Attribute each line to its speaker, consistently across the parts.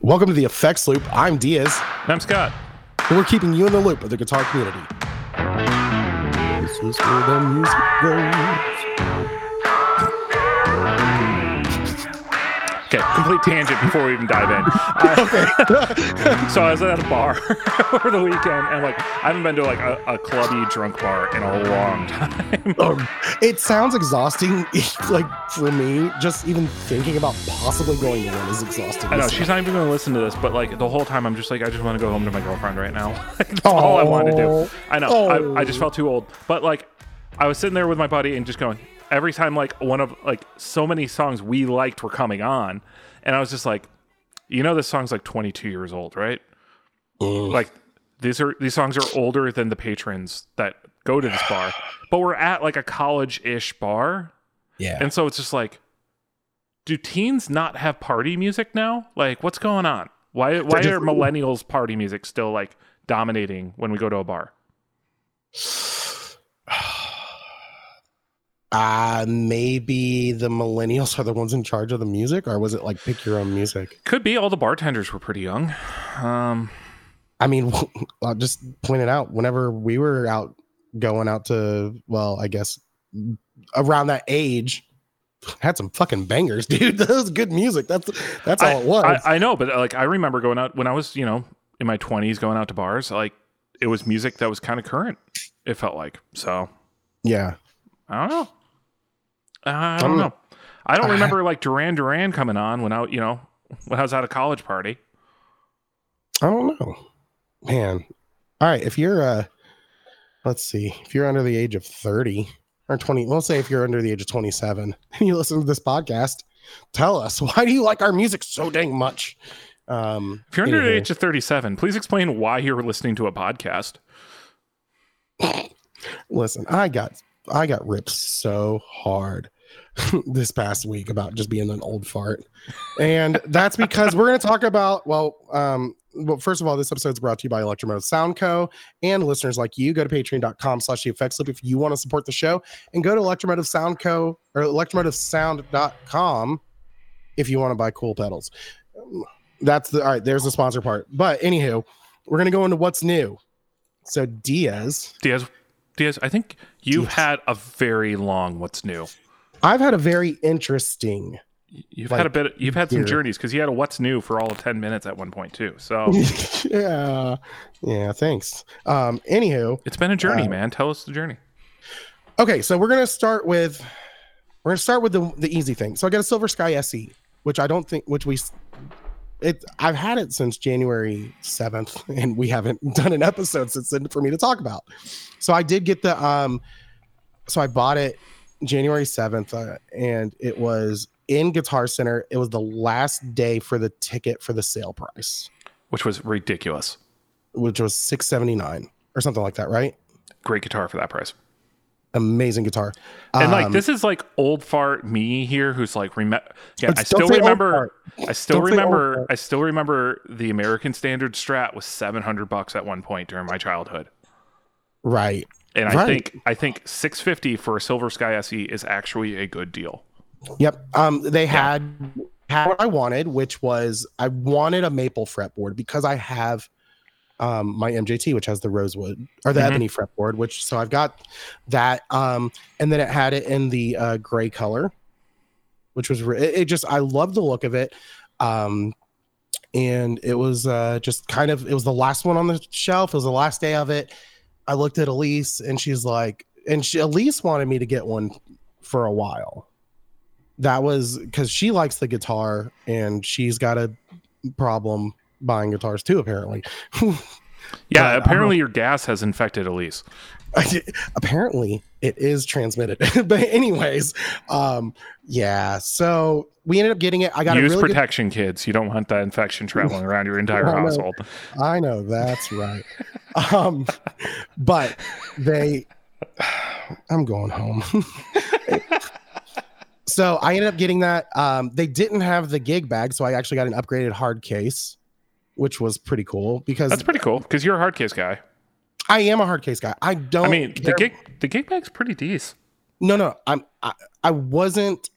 Speaker 1: Welcome to the Effects Loop. I'm Diaz,
Speaker 2: I'm Scott.
Speaker 1: and we're keeping you in the loop of the guitar community. This is where the music goes.
Speaker 2: Okay, complete tangent before we even dive in. Uh, so I was at a bar over the weekend, and like I haven't been to like a, a clubby drunk bar in a long time.
Speaker 1: Um, it sounds exhausting, like for me. Just even thinking about possibly going to one is exhausting.
Speaker 2: I know she's not even going to listen to this, but like the whole time I'm just like, I just want to go home to my girlfriend right now. That's all I want to do. I know.
Speaker 1: Oh.
Speaker 2: I, I just felt too old, but like I was sitting there with my buddy and just going every time like one of like so many songs we liked were coming on, and I was just like, you know, this song's like 22 years old, right?
Speaker 1: Mm.
Speaker 2: like these are these songs are older than the patrons that go to this bar but we're at like a college-ish bar
Speaker 1: yeah.
Speaker 2: and so it's just like do teens not have party music now like what's going on why why
Speaker 1: just-
Speaker 2: are millennials party music still like dominating when we go to a bar
Speaker 1: Uh, maybe the millennials are the ones in charge of the music, or was it like pick your own music?
Speaker 2: could be all the bartenders were pretty young um
Speaker 1: I mean, I'll just point it out. Whenever we were out going out to, well, I guess around that age, had some fucking bangers, dude. That was good music. That's that's all
Speaker 2: I,
Speaker 1: it was.
Speaker 2: I, I know but like i remember going out when i was you know in my 20s going out to bars like it was music that was kind of current it felt like so
Speaker 1: yeah,
Speaker 2: I don't know. Uh, I don't know. I don't remember like Duran Duran coming on when I, you know, when I was at a college party.
Speaker 1: I don't know, man. All right, if you're uh, let's see, if you're under the age of thirty or twenty, we'll say if you're under the age of twenty-seven and you listen to this podcast, tell us why do you like our music so dang much. Um,
Speaker 2: If you're under the age of 37, please explain why you're listening to a podcast.
Speaker 1: listen i got i got ripped so hard this past week about just being an old fart. And that's because we're going to talk about well um well first of all this episode is brought to you by electromotive sound co. And listeners like you go to patreon.com slash the effects loop if you want to support the show. And go to electromotive sound co or electromotivesound.com if you want to buy cool pedals. That's the all right there's the sponsor part. But anywho we're going to go into what's new. So diaz.
Speaker 2: Diaz, Diaz, I think you've
Speaker 1: Diaz.
Speaker 2: had a very long what's new.
Speaker 1: I've had a very interesting.
Speaker 2: You've
Speaker 1: Like,
Speaker 2: had a bit. You've had some journeys because you had a what's new for all of 10 minutes at one point too. So
Speaker 1: yeah, yeah. Thanks. Um. Anywho,
Speaker 2: it's been a journey,
Speaker 1: Uh,
Speaker 2: man. Tell us the journey.
Speaker 1: okay. So we're gonna start with we're gonna start with the the easy thing. So I got a Silver Sky SE, which I don't think which we it I've had it since January seventh, and we haven't done an episode since then for me to talk about. So I did get the um. So I bought it January seventh, uh, and it was in Guitar Center. It was the last day for the ticket for the sale price.
Speaker 2: Which was ridiculous.
Speaker 1: which was 679 or something like that, right?
Speaker 2: Great guitar for that price.
Speaker 1: Amazing guitar.
Speaker 2: And like
Speaker 1: Um,
Speaker 2: this is like old fart me here, who's like remember. Yeah, I still remember. I still
Speaker 1: Don't
Speaker 2: remember. I still remember the American Standard Strat was seven hundred bucks at one point during my childhood,
Speaker 1: right.
Speaker 2: and I think I think six fifty for a Silver Sky SE is actually a good deal.
Speaker 1: Yep. Um, they had had what I wanted, which was I wanted a maple fretboard because I have um my MJT, which has the rosewood or the
Speaker 2: Mhm.
Speaker 1: ebony fretboard, which so I've got that. Um, and then it had it in the uh, gray color, which was re- it, it just I love the look of it. Um, and it was uh just kind of it was the last one on the shelf. It was the last day of it. I looked at Elise and she's like, and she Elise wanted me to get one for a while. That was because she likes the guitar and she's got a problem buying guitars too, apparently.
Speaker 2: Yeah,
Speaker 1: But,
Speaker 2: apparently your gas has infected Elise.
Speaker 1: apparently it is transmitted. but anyways, um, yeah. So we ended up getting it. I got
Speaker 2: Use
Speaker 1: a really good
Speaker 2: protection, kids. You don't want that infection traveling around your entire
Speaker 1: I know.
Speaker 2: household.
Speaker 1: I know that's right. um, but they, I'm going home. so I ended up getting that. Um, they didn't have the gig bag, so I actually got an upgraded hard case, which was pretty cool because
Speaker 2: That's pretty cool because you're a hard case guy.
Speaker 1: I am a hard case guy. I don't.
Speaker 2: I mean, the gig the gig bag's pretty decent.
Speaker 1: No, no, I'm. I, I wasn't.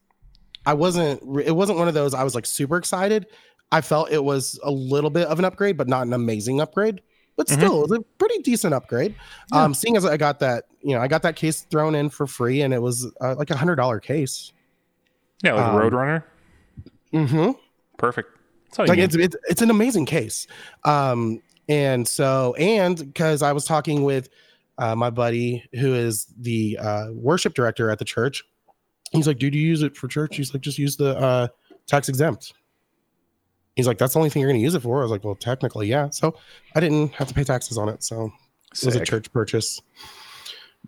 Speaker 1: I wasn't. It wasn't one of those. I was like super excited. I felt it was a little bit of an upgrade, but not an amazing upgrade. But
Speaker 2: Mhm.
Speaker 1: still, it was a pretty decent upgrade.
Speaker 2: Yeah.
Speaker 1: Um, seeing as I got that, you know, I got that case thrown in for free, and it was uh, like a hundred dollar case.
Speaker 2: Yeah, like
Speaker 1: Um,
Speaker 2: Roadrunner.
Speaker 1: Mm-hmm.
Speaker 2: Perfect.
Speaker 1: Like it's, it's it's an amazing case. Um and so and because i was talking with uh, my buddy who is the uh, worship director at the church. He's like dude you use it for church? He's like just use the uh tax exempt. He's like that's the only thing you're gonna use it for? I was like well technically yeah. So i didn't have to pay taxes on it. So it was a church purchase.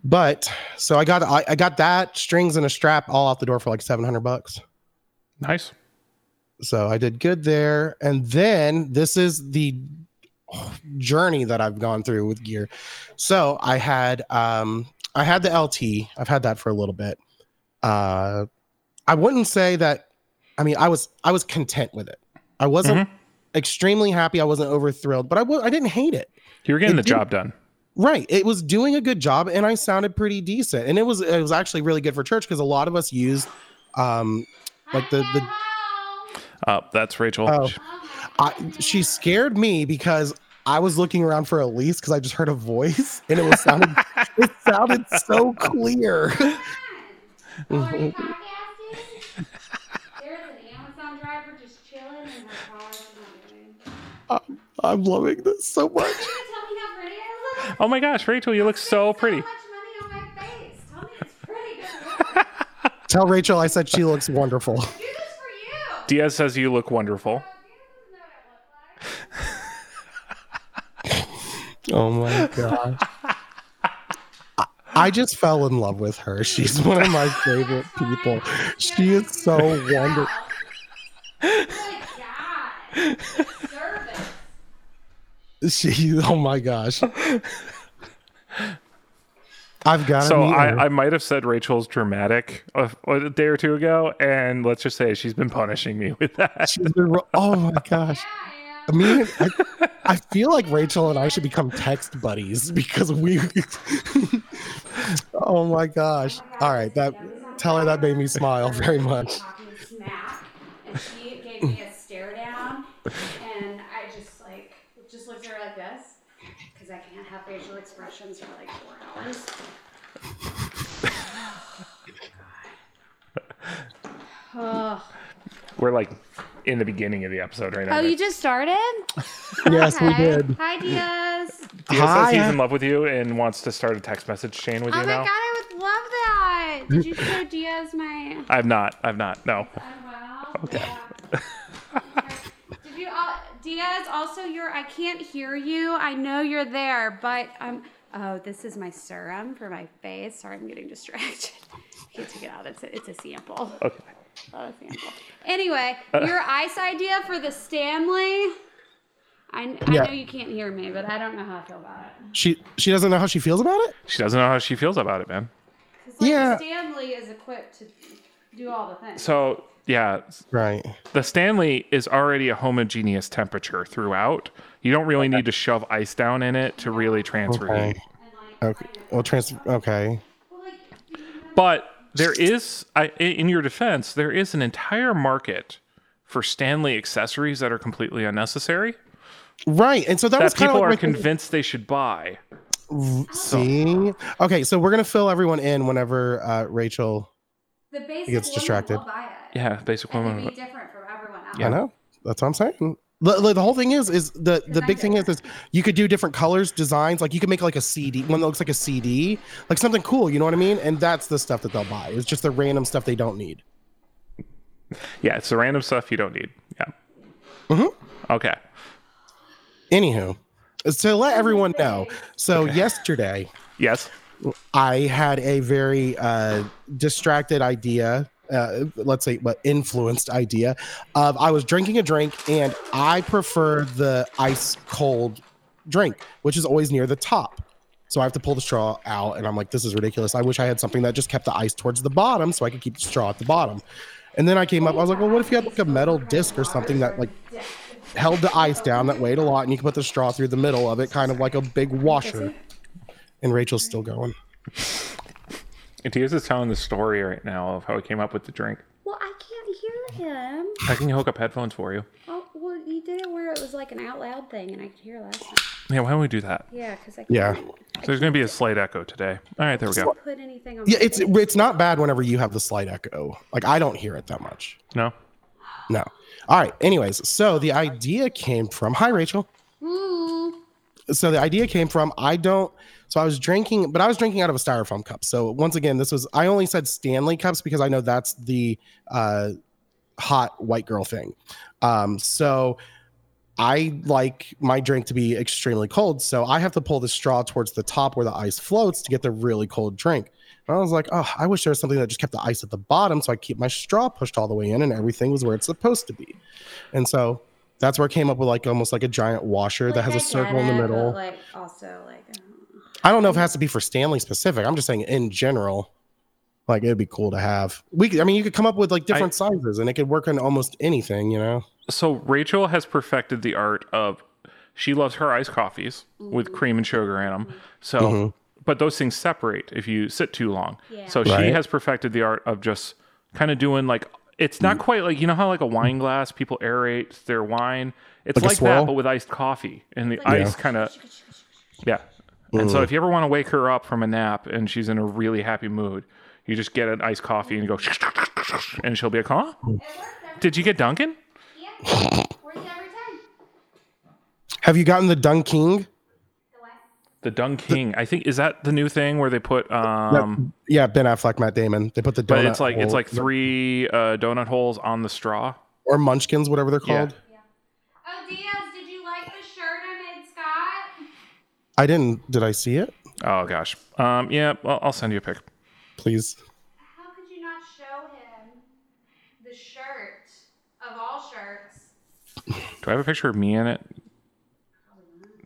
Speaker 1: But so i got I, I got that strings and a strap all out the door for like 700 bucks.
Speaker 2: Nice.
Speaker 1: So I did good there. And then this is the journey that I've gone through with gear. So I had um I had the LT. I've had that for a little bit. Uh I wouldn't say that I mean I was I was content with it. I wasn't
Speaker 2: Mhm.
Speaker 1: extremely happy. I wasn't over thrilled, but I w- I didn't hate it.
Speaker 2: You're getting
Speaker 1: It
Speaker 2: the job done.
Speaker 1: Right. It was doing a good job and I sounded pretty decent. And it was it was actually really good for church because a lot of us used um like the the
Speaker 2: Uh, that's Rachel.
Speaker 1: Oh. I, she scared me because I was looking around for Elise because I just heard a voice and it was sounded it sounded so clear.
Speaker 3: Are you podcasting? There's an Amazon driver just chilling in her car. What am
Speaker 1: I'm loving this so much.
Speaker 3: I doing? Tell me how pretty I look.
Speaker 2: Oh my gosh, Rachel, you look so pretty.
Speaker 3: So much money on my face. Tell me it's pretty. Good work.
Speaker 1: Tell Rachel I said she looks wonderful.
Speaker 3: Do this for you.
Speaker 2: Diaz says you look wonderful.
Speaker 1: Oh my god. I- just fell in love with her. She's one of my favorite people. She is so wonderful. She oh my gosh. I've got
Speaker 2: So I, I might have said Rachel's dramatic a, a day or two ago, and let's just say she's been punishing me with that.
Speaker 1: She's been oh my gosh.
Speaker 3: I
Speaker 1: mean, I, I feel like Rachel and I should become text buddies because we. oh my gosh! All right, that tell her that made me smile very much.
Speaker 3: Talking smack, and she gave me a stare down, and I just like just looked at her like this because I can't have facial expressions for like four hours. Oh,
Speaker 2: We're like in the beginning of the episode right now.
Speaker 3: oh you just started?
Speaker 1: Yes, we did.
Speaker 3: Hi, Diaz.
Speaker 2: Diaz
Speaker 1: Hi.
Speaker 2: says he's in love with you and wants to start a text message chain with
Speaker 3: Oh
Speaker 2: you now.
Speaker 3: Oh my god, I would love that. Did you show Diaz my?
Speaker 2: I've not. I've not. No.
Speaker 3: Oh, wow. Okay. Okay. Did you, uh, Diaz? Also, you're. I can't hear you. I know you're there, but um. Oh, this is my serum for my face. Sorry, I'm getting distracted. I can't take it out. It's a, it's a sample.
Speaker 2: Okay.
Speaker 3: Not a sample. Anyway, uh. your ice idea for the Stanley. I, I
Speaker 1: Yeah.
Speaker 3: know you can't hear me, but I don't know how I feel about it.
Speaker 1: She she doesn't know how she feels about it.
Speaker 2: She doesn't know how she feels about it, man.
Speaker 3: 'Cause, like,
Speaker 1: Yeah.
Speaker 3: the Stanley is equipped to do all the things.
Speaker 2: So yeah,
Speaker 1: Right.
Speaker 2: the Stanley is already a homogeneous temperature throughout. You don't really need to shove ice down in it to really transfer
Speaker 1: Okay.
Speaker 2: heat.
Speaker 1: Okay. Well, trans. Okay.
Speaker 3: well, like, do you have-
Speaker 2: But there is, I, in your defense, there is an entire market for Stanley accessories that are completely unnecessary
Speaker 1: Right. And so that, was
Speaker 2: that
Speaker 1: kind
Speaker 2: people
Speaker 1: of
Speaker 2: are
Speaker 1: like my thing.
Speaker 2: convinced they should buy.
Speaker 1: See. Okay, so we're gonna fill everyone in whenever uh, Rachel.
Speaker 3: the basic
Speaker 1: gets
Speaker 3: woman
Speaker 1: distracted.
Speaker 3: will buy it.
Speaker 2: Yeah, basic
Speaker 3: And
Speaker 2: women.
Speaker 3: it'd be different from everyone else.
Speaker 2: Yeah.
Speaker 1: I know. That's what I'm saying. The, the, the whole thing is is the the big thing is is you could do different colors, designs. Like you could make like a CD, one that looks like a CD, like something cool. You know what I mean? And that's the stuff that they'll buy. It's just the random stuff they don't need.
Speaker 2: Yeah, it's the random stuff you don't need. Yeah.
Speaker 1: Mm-hmm.
Speaker 2: Okay.
Speaker 1: Anywho, so let everyone know. So yesterday,
Speaker 2: Yes.
Speaker 1: I had a very uh, distracted idea. Uh, let's say, but influenced idea of I was drinking a drink and I prefer the ice cold drink, which is always near the top. So I have to pull the straw out, and I'm like, this is ridiculous. I wish I had something that just kept the ice towards the bottom, so I could keep the straw at the bottom. And then I came up, I was like, well, what if you had like a metal disc or something that like held the ice down that weighed a lot, and you could put the straw through the middle of it, kind of like a big washer. And Rachel's still going.
Speaker 2: And Diaz is telling the story right now of how he came up with the drink.
Speaker 3: Well, I can't hear him.
Speaker 2: I can hook up headphones for you.
Speaker 3: Oh, well, you did it where it was like an out loud thing and I could hear last time.
Speaker 2: Yeah, why don't we do that?
Speaker 3: Yeah, because I
Speaker 1: Yeah.
Speaker 3: couldn't
Speaker 2: So there's going to be a slight echo today. All right, there we go.
Speaker 3: put anything on.
Speaker 1: Yeah,
Speaker 3: my
Speaker 1: it's
Speaker 3: face.
Speaker 1: it's not bad whenever you have the slight echo. Like I don't hear it that much.
Speaker 2: No?
Speaker 1: No. All right. Anyways, so the idea came from hi Rachel.
Speaker 3: Ooh.
Speaker 1: So the idea came from I don't. So I was drinking, but I was drinking out of a styrofoam cup. So once again, this was I only said Stanley cups because I know that's the uh, hot white girl thing. Um, so I like my drink to be extremely cold. So I have to pull the straw towards the top where the ice floats to get the really cold drink. And I was like, oh, I wish there was something that just kept the ice at the bottom so I keep my straw pushed all the way in and everything was where it's supposed to be. And so that's where I came up with like almost like a giant washer that has
Speaker 3: I
Speaker 1: a circle in the
Speaker 3: it,
Speaker 1: middle.
Speaker 3: Like also like. Uh,
Speaker 1: I don't know if it has to be for Stanley specific. I'm just saying in general, like it'd be cool to have. We, could, I mean, you could come up with like different sizes, and it could work on almost anything, you know.
Speaker 2: So Rachel has perfected the art of she loves her iced coffees with cream and sugar in them. So,
Speaker 1: Mhm.
Speaker 2: but those things separate if you sit too long.
Speaker 3: Yeah.
Speaker 2: So she has perfected the art of just kind of doing like it's not quite like you know how like a wine glass people aerate their wine. It's
Speaker 1: Like
Speaker 2: like, that, but with iced coffee and the
Speaker 3: Like-
Speaker 2: ice kind of yeah. And so if you ever want to wake her up from a nap and she's in a really happy mood, you just get an iced coffee and you go, and she'll be like, "Huh?
Speaker 3: It works every,
Speaker 2: Did you get Dunkin'?"
Speaker 3: yeah, works every time.
Speaker 1: Have you gotten the Dun King?
Speaker 3: The what?
Speaker 2: The Dung King. I think is that the new thing where they put um
Speaker 1: yeah, Ben Affleck, Matt Damon. They put the donut.
Speaker 2: but it's like it's like three uh donut holes on the straw.
Speaker 1: or Munchkins, whatever they're
Speaker 2: Yeah.
Speaker 1: called.
Speaker 3: Oh, Diaz, did you like the shirt I made Scott?
Speaker 1: I didn't. Did I see it?
Speaker 2: Oh gosh. Um yeah, well, I'll send you a pic.
Speaker 1: Please.
Speaker 3: How could you not show him the shirt of all shirts?
Speaker 2: Do I have a picture of me in it?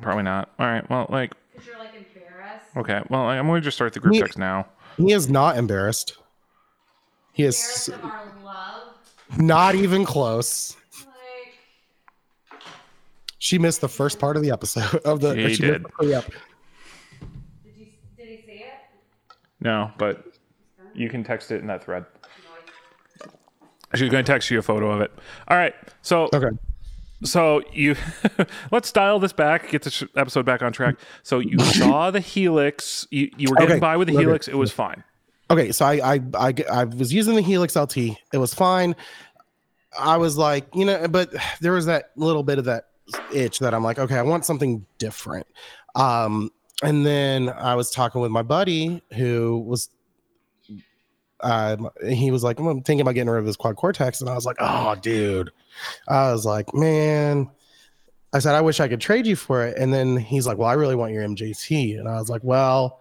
Speaker 2: Probably not. All right. Well, like
Speaker 3: Because you're like embarrassed.
Speaker 2: okay. Well, I'm going to just start the group
Speaker 1: Me-
Speaker 2: text now.
Speaker 1: He is not embarrassed. He
Speaker 3: Embarrassed
Speaker 1: is
Speaker 3: of our love.
Speaker 1: not even close. She missed the first part of the episode of the.
Speaker 2: She did.
Speaker 1: the pre-ep.
Speaker 3: did you did he see it?
Speaker 2: No, but you can text it in that thread. She's going to text you a photo of it. All right. So
Speaker 1: Okay.
Speaker 2: so you let's dial this back get this episode back on track so you saw the helix you, you were getting
Speaker 1: Okay,
Speaker 2: by with the
Speaker 1: okay.
Speaker 2: helix it was fine
Speaker 1: Okay, so I, I I I was using the Helix LT. It was fine. I was like, you know, but there was that little bit of that itch that I'm like, okay, I want something different. Um, and then I was talking with my buddy who was, um, he was like, I'm thinking about getting rid of this quad cortex, and I was like, oh, dude, I was like, man. I said, I wish I could trade you for it. And then he's like, Well, I really want your MJT. And I was like, Well,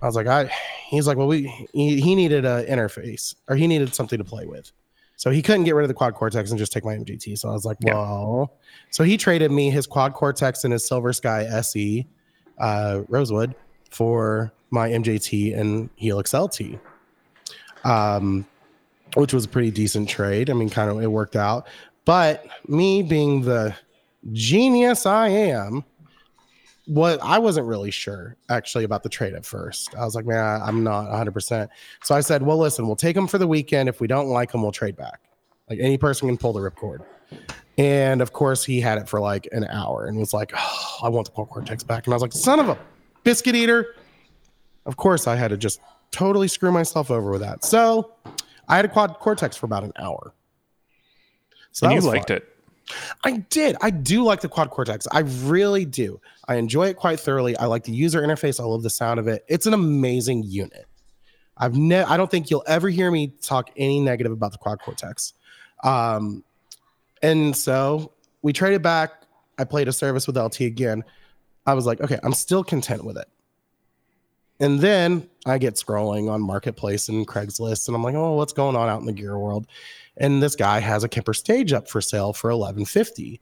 Speaker 1: I was like, I, he's like, well, we, he, he needed an interface or he needed something to play with. So he couldn't get rid of the quad cortex and just take my MJT. So I was like,
Speaker 2: Yeah.
Speaker 1: so he traded me his quad cortex and his Silver Sky SE uh, Rosewood for my MJT and Helix LT, um, which was a pretty decent trade. I mean, kind of it worked out. But me being the genius I am, what I wasn't really sure actually about the trade at first. I was like, man, I- I'm not 100%. So I said, well, listen, we'll take them for the weekend. If we don't like them, we'll trade back. Like any person can pull the ripcord. And of course, he had it for like an hour and was like, oh, I want the quad cortex back. And I was like, son of a biscuit eater. Of course, I had to just totally screw myself over with that. So I had a quad cortex for about an hour. So
Speaker 2: and you liked
Speaker 1: fun.
Speaker 2: it
Speaker 1: I did. I do like the quad cortex. I really do. I enjoy it quite thoroughly. I like the user interface. I love the sound of it. It's an amazing unit. I've ne- I don't think you'll ever hear me talk any negative about the quad cortex. Um, and so we traded back. I played a service with LT again. I was like, okay, I'm still content with it. And then I get scrolling on Marketplace and Craigslist, and I'm like, oh, what's going on out in the gear world? And this guy has a Kemper stage up for sale for 1150.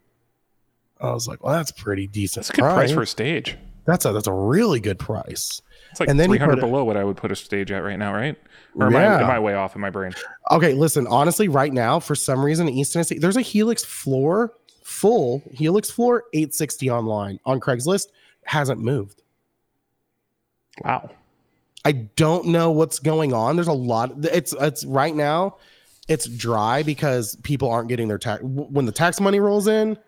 Speaker 1: I was like, well, that's pretty decent.
Speaker 2: that's a good price for a stage
Speaker 1: that's a that's a really good price.
Speaker 2: it's like
Speaker 1: And then
Speaker 2: 300 below what i would put a stage at right now right or am,
Speaker 1: Yeah.
Speaker 2: I, am I way off in my brain
Speaker 1: Okay, listen, honestly, right now, for some reason, East Tennessee, there's a Helix floor, full Helix floor, 860 online on Craigslist, hasn't moved.
Speaker 2: wow
Speaker 1: I don't know what's going on. There's a lot. It's it's right now, it's dry because people aren't getting their tax when the tax money rolls in.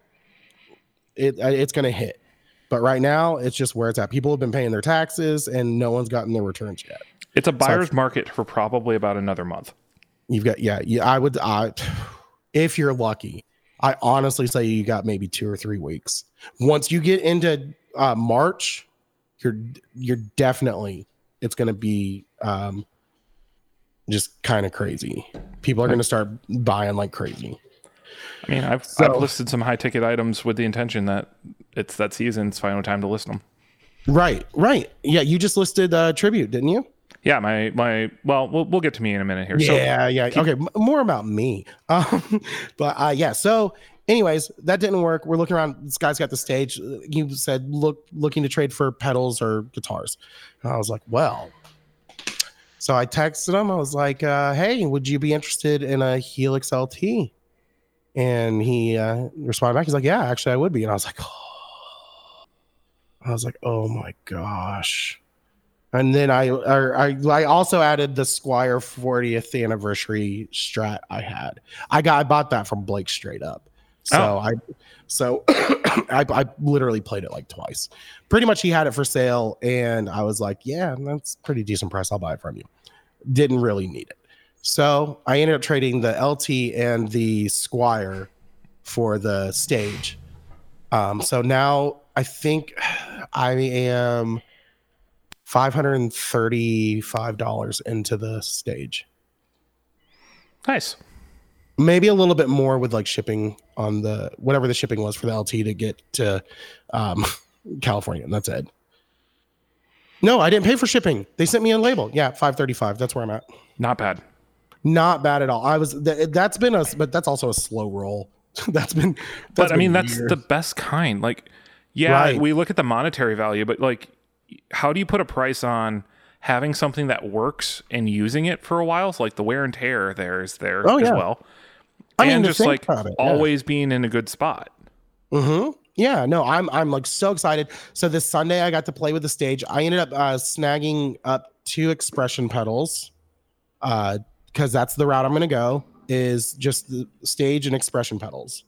Speaker 1: it uh, it's gonna hit. But right now, it's just where it's at. People have been paying their taxes, and no one's gotten their returns yet.
Speaker 2: It's a buyer's market for probably about another month.
Speaker 1: You've got yeah, yeah. I would, I, if you're lucky, I honestly say you got maybe two or three weeks. Once you get into uh, March, you're you're definitely it's going to be um, just kind of crazy. People are going to start buying like crazy.
Speaker 2: I mean, I've,
Speaker 1: So-
Speaker 2: I've listed some high ticket items with the intention that it's that season. It's final time to list them.
Speaker 1: Right, right. Yeah, you just listed uh, tribute, didn't you?
Speaker 2: Yeah, my my. Well, we'll we'll get to me in a minute here. So
Speaker 1: Yeah, yeah. Okay, m- more about me. Um, but uh, yeah. So, anyways, that didn't work. We're looking around. This guy's got the stage. You said look, looking to trade for pedals or guitars. And I was like, well. So I texted him. I was like, uh, hey, would you be interested in a Helix LT? And he uh, responded back. He's like, yeah, actually, I would be. And I was like, oh. I was like, oh my gosh. And then I, I I also added the Squier 40th anniversary strat I had. I got I bought that from Blake straight up. So
Speaker 2: Oh.
Speaker 1: I so I, I literally played it like twice. Pretty much he had it for sale and I was like, yeah, that's pretty decent price. I'll buy it from you. Didn't really need it. So I ended up trading the LT and the Squier for the stage. Um, so now I think I am five hundred and thirty-five dollars into the stage.
Speaker 2: nice.
Speaker 1: Maybe a little bit more with like shipping on the whatever the shipping was for the LT to get to um, California, and that's it. No, I didn't pay for shipping. They sent me a label. Yeah, five thirty-five. That's where I'm at.
Speaker 2: Not bad.
Speaker 1: Not bad at all. I was th- that's been a but that's also a slow roll. that's been.
Speaker 2: But
Speaker 1: that's
Speaker 2: I mean, that's
Speaker 1: years.
Speaker 2: the best kind. Like, yeah,
Speaker 1: Right.
Speaker 2: we look at the monetary value, but like, how do you put a price on having something that works and using it for a while? So like the wear and tear there is there
Speaker 1: Oh,
Speaker 2: as
Speaker 1: yeah.
Speaker 2: well.
Speaker 1: I mean,
Speaker 2: and
Speaker 1: to
Speaker 2: just like
Speaker 1: it, yeah.
Speaker 2: always being in a good spot.
Speaker 1: Mm-hmm. Yeah, no, I'm I'm like so excited. So this Sunday I got to play with the stage. I ended up uh, snagging up two expression pedals, uh, because that's the route I'm gonna go. Is just the stage and expression pedals,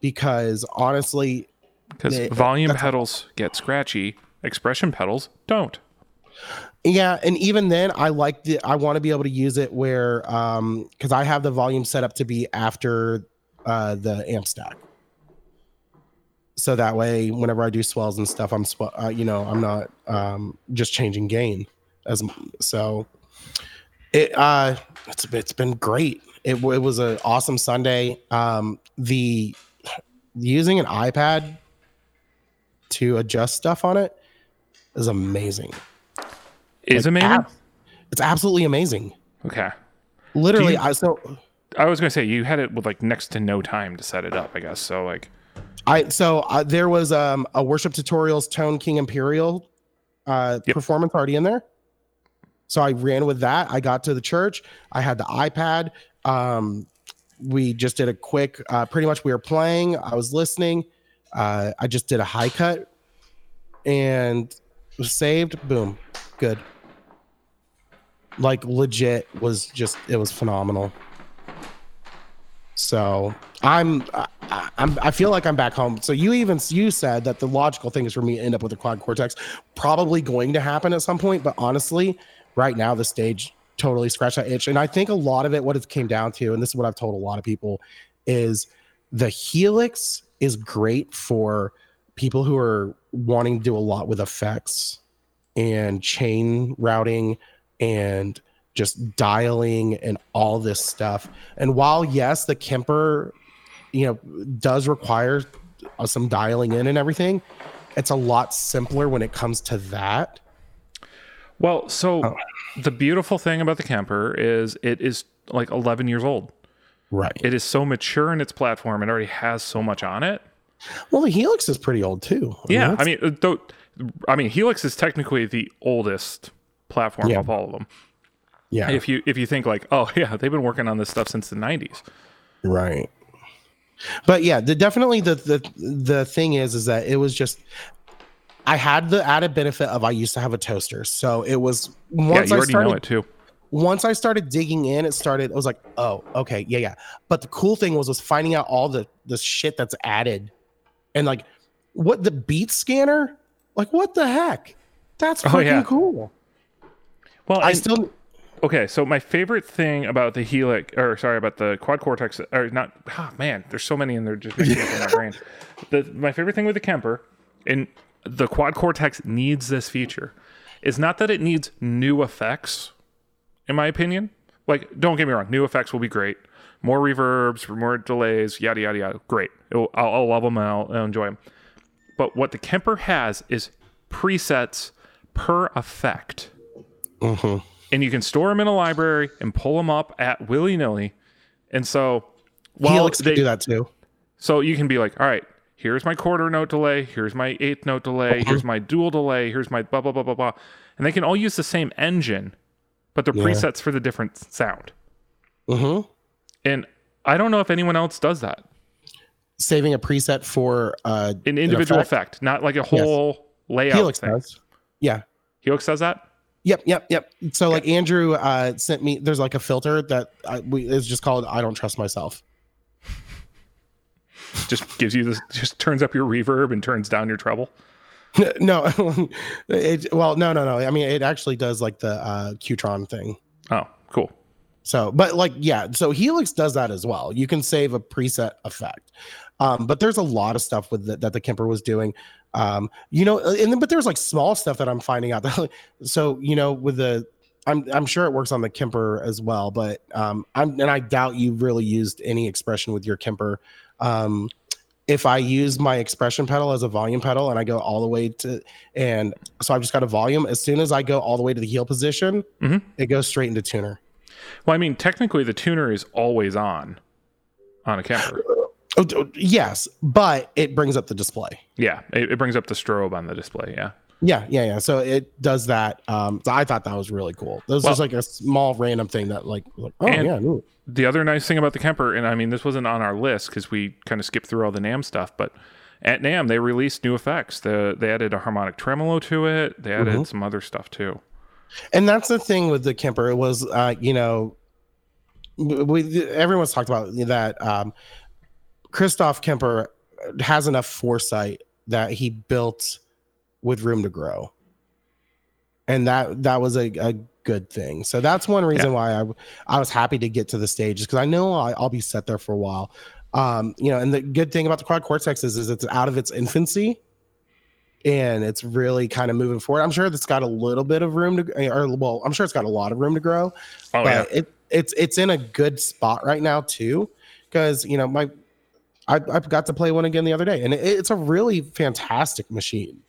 Speaker 1: because honestly,
Speaker 2: Because volume pedals get scratchy, expression pedals don't.
Speaker 1: Yeah, and even then I like the I want to be able to use it where um because I have the volume set up to be after uh the amp stack. So that way, whenever I do swells and stuff, I'm sw- uh, you know I'm not um just changing gain as so. It uh it's it's been great. It, it was an awesome Sunday. Um, the using an iPad to adjust stuff on it is amazing.
Speaker 2: Is
Speaker 1: Like,
Speaker 2: amazing.
Speaker 1: ab- it's absolutely amazing.
Speaker 2: okay.
Speaker 1: Literally,
Speaker 2: you-
Speaker 1: I so
Speaker 2: I was gonna say you had it with like next to no time to set it up. I guess so. Like,
Speaker 1: I so uh, there was um a worship tutorials Tone King Imperial uh
Speaker 2: Yep.
Speaker 1: performance already in there. So I ran with that. I got to the church. I had the iPad. Um, we just did a quick. Uh, pretty much, we were playing. I was listening. Uh, I just did a high cut, and was saved. Boom, good. Like legit was just it was phenomenal. So I'm I, I'm I feel like I'm back home. So you even you said that the logical thing is for me to end up with a quad cortex, probably going to happen at some point. But honestly, right now the stage totally scratched that itch, and I think a lot of it, what it came down to, and this is what I've told a lot of people, is the Helix is great for people who are wanting to do a lot with effects and chain routing and just dialing and all this stuff. And while yes, the Kemper, you know, does require uh, some dialing in and everything, it's a lot simpler when it comes to that.
Speaker 2: well, so
Speaker 1: Oh.
Speaker 2: the beautiful thing about the Kemper is it is like 11 years old.
Speaker 1: Right.
Speaker 2: It is so mature in its platform. It already has so much on it.
Speaker 1: well, the Helix is pretty old too.
Speaker 2: Yeah,
Speaker 1: that's-
Speaker 2: I mean, uh, though, I mean, Helix is technically the oldest platform
Speaker 1: Yeah.
Speaker 2: of all of them.
Speaker 1: yeah,
Speaker 2: If you if you think like, oh yeah, they've been working on this stuff since the '90s.
Speaker 1: right. But yeah, the definitely the the the thing is is that it was just I had the added benefit of I used to have a toaster, so it was
Speaker 2: Yeah,
Speaker 1: once
Speaker 2: you
Speaker 1: I
Speaker 2: already
Speaker 1: started
Speaker 2: know it too.
Speaker 1: once I started digging in, it started. It was like, oh, okay, yeah, yeah. But the cool thing was was finding out all the the shit that's added, and like what the beat scanner? Like what the heck? That's
Speaker 2: Oh,
Speaker 1: freaking
Speaker 2: yeah.
Speaker 1: cool.
Speaker 2: Well,
Speaker 1: I
Speaker 2: and-
Speaker 1: still
Speaker 2: okay. So my favorite thing about the Helix, or sorry, about the Quad Cortex, or not. Oh man, there's so many, and they're just mixing up in my brain. The my favorite thing with the Kemper, and the Quad Cortex needs this feature, is not that it needs new effects, in my opinion. Like, don't get me wrong, new effects will be great. More reverbs, more delays, yada yada yada. Great. It'll, I'll, I'll love them and I'll, I'll enjoy them. But what the Kemper has is presets per effect and you can store them in a library and pull them up at willy nilly. And so, while
Speaker 1: Helix
Speaker 2: they
Speaker 1: can do that too.
Speaker 2: so you can be like, all right, here's my quarter note delay, here's my eighth note delay, here's my dual delay, here's my blah blah blah blah blah, and they can all use the same engine, but they're presets for the different sound.
Speaker 1: Mm-hmm.
Speaker 2: And I don't know if anyone else does that.
Speaker 1: Saving a preset for uh,
Speaker 2: An individual
Speaker 1: effect?
Speaker 2: effect, not like a whole layout
Speaker 1: Helix
Speaker 2: thing.
Speaker 1: does. Yeah.
Speaker 2: Helix does that.
Speaker 1: Yep, yep, yep. So like Andrew uh, sent me. There's like a filter that I, we, is just called "I don't trust myself."
Speaker 2: Just gives you this, just turns up your reverb and turns down your treble.
Speaker 1: no, it, well, no, no, no. I mean, it actually does like the uh, Qtron thing.
Speaker 2: Oh, cool.
Speaker 1: So, but like, yeah. So Helix does that as well. You can save a preset effect. Um, but there's a lot of stuff with the, that the Kemper was doing. Um, you know, and then but there's like small stuff that I'm finding out that so you know with the I'm I'm sure it works on the Kemper as well, but um I'm and I doubt you really used any expression with your Kemper. Um if I use my expression pedal as a volume pedal and I go all the way to and so I've just got a volume, as soon as I go all the way to the heel position,
Speaker 2: Mhm.
Speaker 1: it goes straight into tuner.
Speaker 2: Well, I mean, technically, the tuner is always on on a Kemper.
Speaker 1: Oh, yes, but it brings up the display.
Speaker 2: Yeah, it, it brings up the strobe on the display. Yeah.
Speaker 1: Yeah, yeah, yeah. So it does that. Um, so I thought that was really cool. That was
Speaker 2: Well-
Speaker 1: just like a small random thing that, like, like oh yeah, ooh.
Speaker 2: The other nice thing about the Kemper, and I mean, this wasn't on our list because we kind of skipped through all the NAMM stuff, but at NAMM they released new effects. The, they added a harmonic tremolo to it. They added
Speaker 1: Mm-hmm.
Speaker 2: some other stuff too.
Speaker 1: and that's the thing with the Kemper. It was, uh, you know, we everyone's talked about that. Um, Christoph Kemper has enough foresight that he built with room to grow, and that that was a, a good thing. So that's one reason why I I was happy to get to the stage is because I know I, I'll be set there for a while. Um, you know, and the good thing about the quad cortex is, is it's out of its infancy and it's really kind of moving forward. I'm sure it's got a little bit of room to, or well, I'm sure it's got a lot of room to grow,
Speaker 2: Oh yeah,
Speaker 1: but it it's it's in a good spot right now too, because you know my I I got to play one again the other day, and it, it's a really fantastic machine.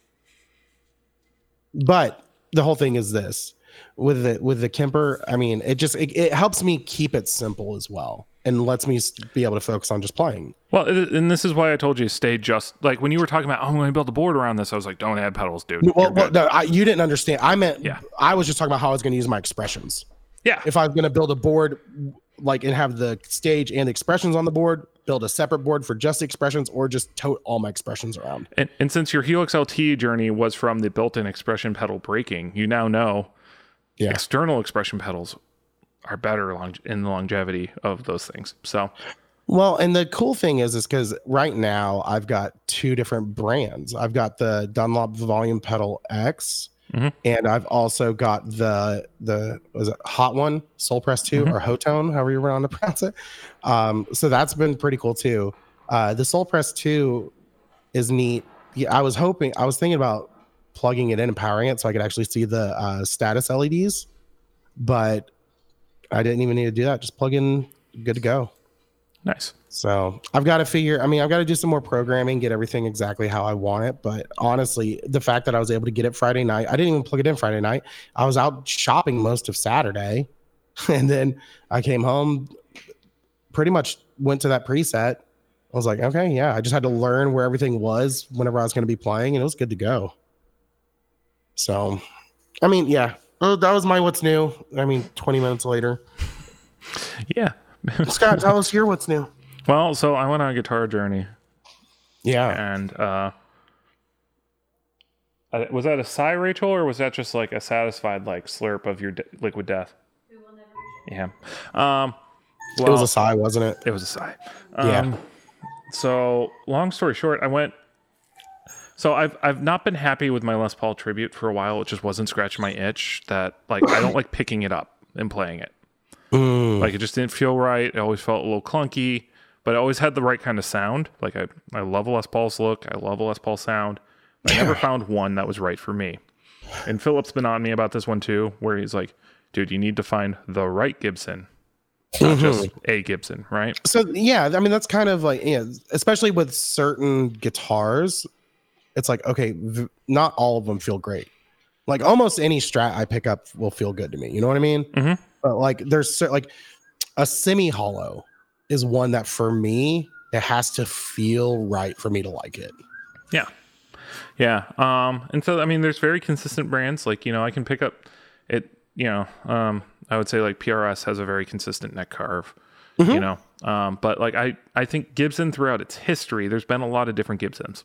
Speaker 1: But the whole thing is this with the with the Kemper. I mean, it just it, it helps me keep it simple as well, and lets me be able to focus on just playing.
Speaker 2: well, and this is why I told you stay just like when you were talking about, oh, I'm going to build a board around this. I was like, don't add pedals, dude.
Speaker 1: Well, well no, I, you didn't understand. I meant
Speaker 2: Yeah.
Speaker 1: I was just talking about how I was going to use my expressions.
Speaker 2: yeah,
Speaker 1: if I was going to build a board like and have the stage and expressions on the board, build a separate board for just expressions or just tote all my expressions around.
Speaker 2: And, and since your Helix LT journey was from the built-in expression pedal breaking, you now know
Speaker 1: Yeah.
Speaker 2: external expression pedals are better long- in the longevity of those things. So
Speaker 1: Well, and the cool thing is, is because right now I've got two different brands. I've got the Dunlop Volume Pedal X,
Speaker 2: Mhm.
Speaker 1: and I've also got the the was it Hot One Soul Press 2 or Hotone, however you want to pronounce it. Um, so that's been pretty cool too. Uh, the Soul Press Two is neat. Yeah, I was hoping, I was thinking about plugging it in and powering it so I could actually see the uh, status LEDs, but I didn't even need to do that. Just plug in, good to go.
Speaker 2: Nice.
Speaker 1: So I've got to figure. I mean, I've got to do some more programming, get everything exactly how I want it. But honestly, the fact that I was able to get it Friday night, I didn't even plug it in Friday night. I was out shopping most of Saturday, and then I came home. Pretty much went to that preset. I was like, okay, yeah. I just had to learn where everything was whenever I was going to be playing, and it was good to go. So, I mean, yeah. Oh, that was my what's new. I mean, 20 minutes later.
Speaker 2: Yeah.
Speaker 1: Scott, tell us here what's new.
Speaker 2: well, so I went on a guitar journey
Speaker 1: Yeah.
Speaker 2: and uh was that a sigh, Rachel, or was that just like a satisfied like slurp of your de- liquid death? Yeah. Um, well,
Speaker 1: it was a sigh, wasn't it?
Speaker 2: It was a sigh.
Speaker 1: Yeah.
Speaker 2: Um, So, long story short, I went. So I've I've not been happy with my Les Paul tribute for a while. It just wasn't scratching my itch. That like I don't like picking it up and playing it.
Speaker 1: Mm.
Speaker 2: Like it just didn't feel right. It always felt a little clunky, but it always had the right kind of sound. Like I I love a Les Paul's look. I love a Les Paul sound. I never found one that was right for me. And Philip's been on me about this one too, where he's like, "Dude, you need to find the right Gibson, not just a Gibson, right?"
Speaker 1: So yeah, I mean that's kind of like yeah, especially with certain guitars, it's like okay, v- not all of them feel great. Like almost any strat I pick up will feel good to me. You know what I mean?
Speaker 2: Mhm.
Speaker 1: But like there's like a semi hollow is one that for me it has to feel right for me to like it.
Speaker 2: Yeah. Yeah. Um, and so I mean there's very consistent brands. Like, you know, I can pick up it, you know, um, I would say like PRS has a very consistent neck carve. You know. Um, but like I, I think Gibson throughout its history, there's been a lot of different Gibsons.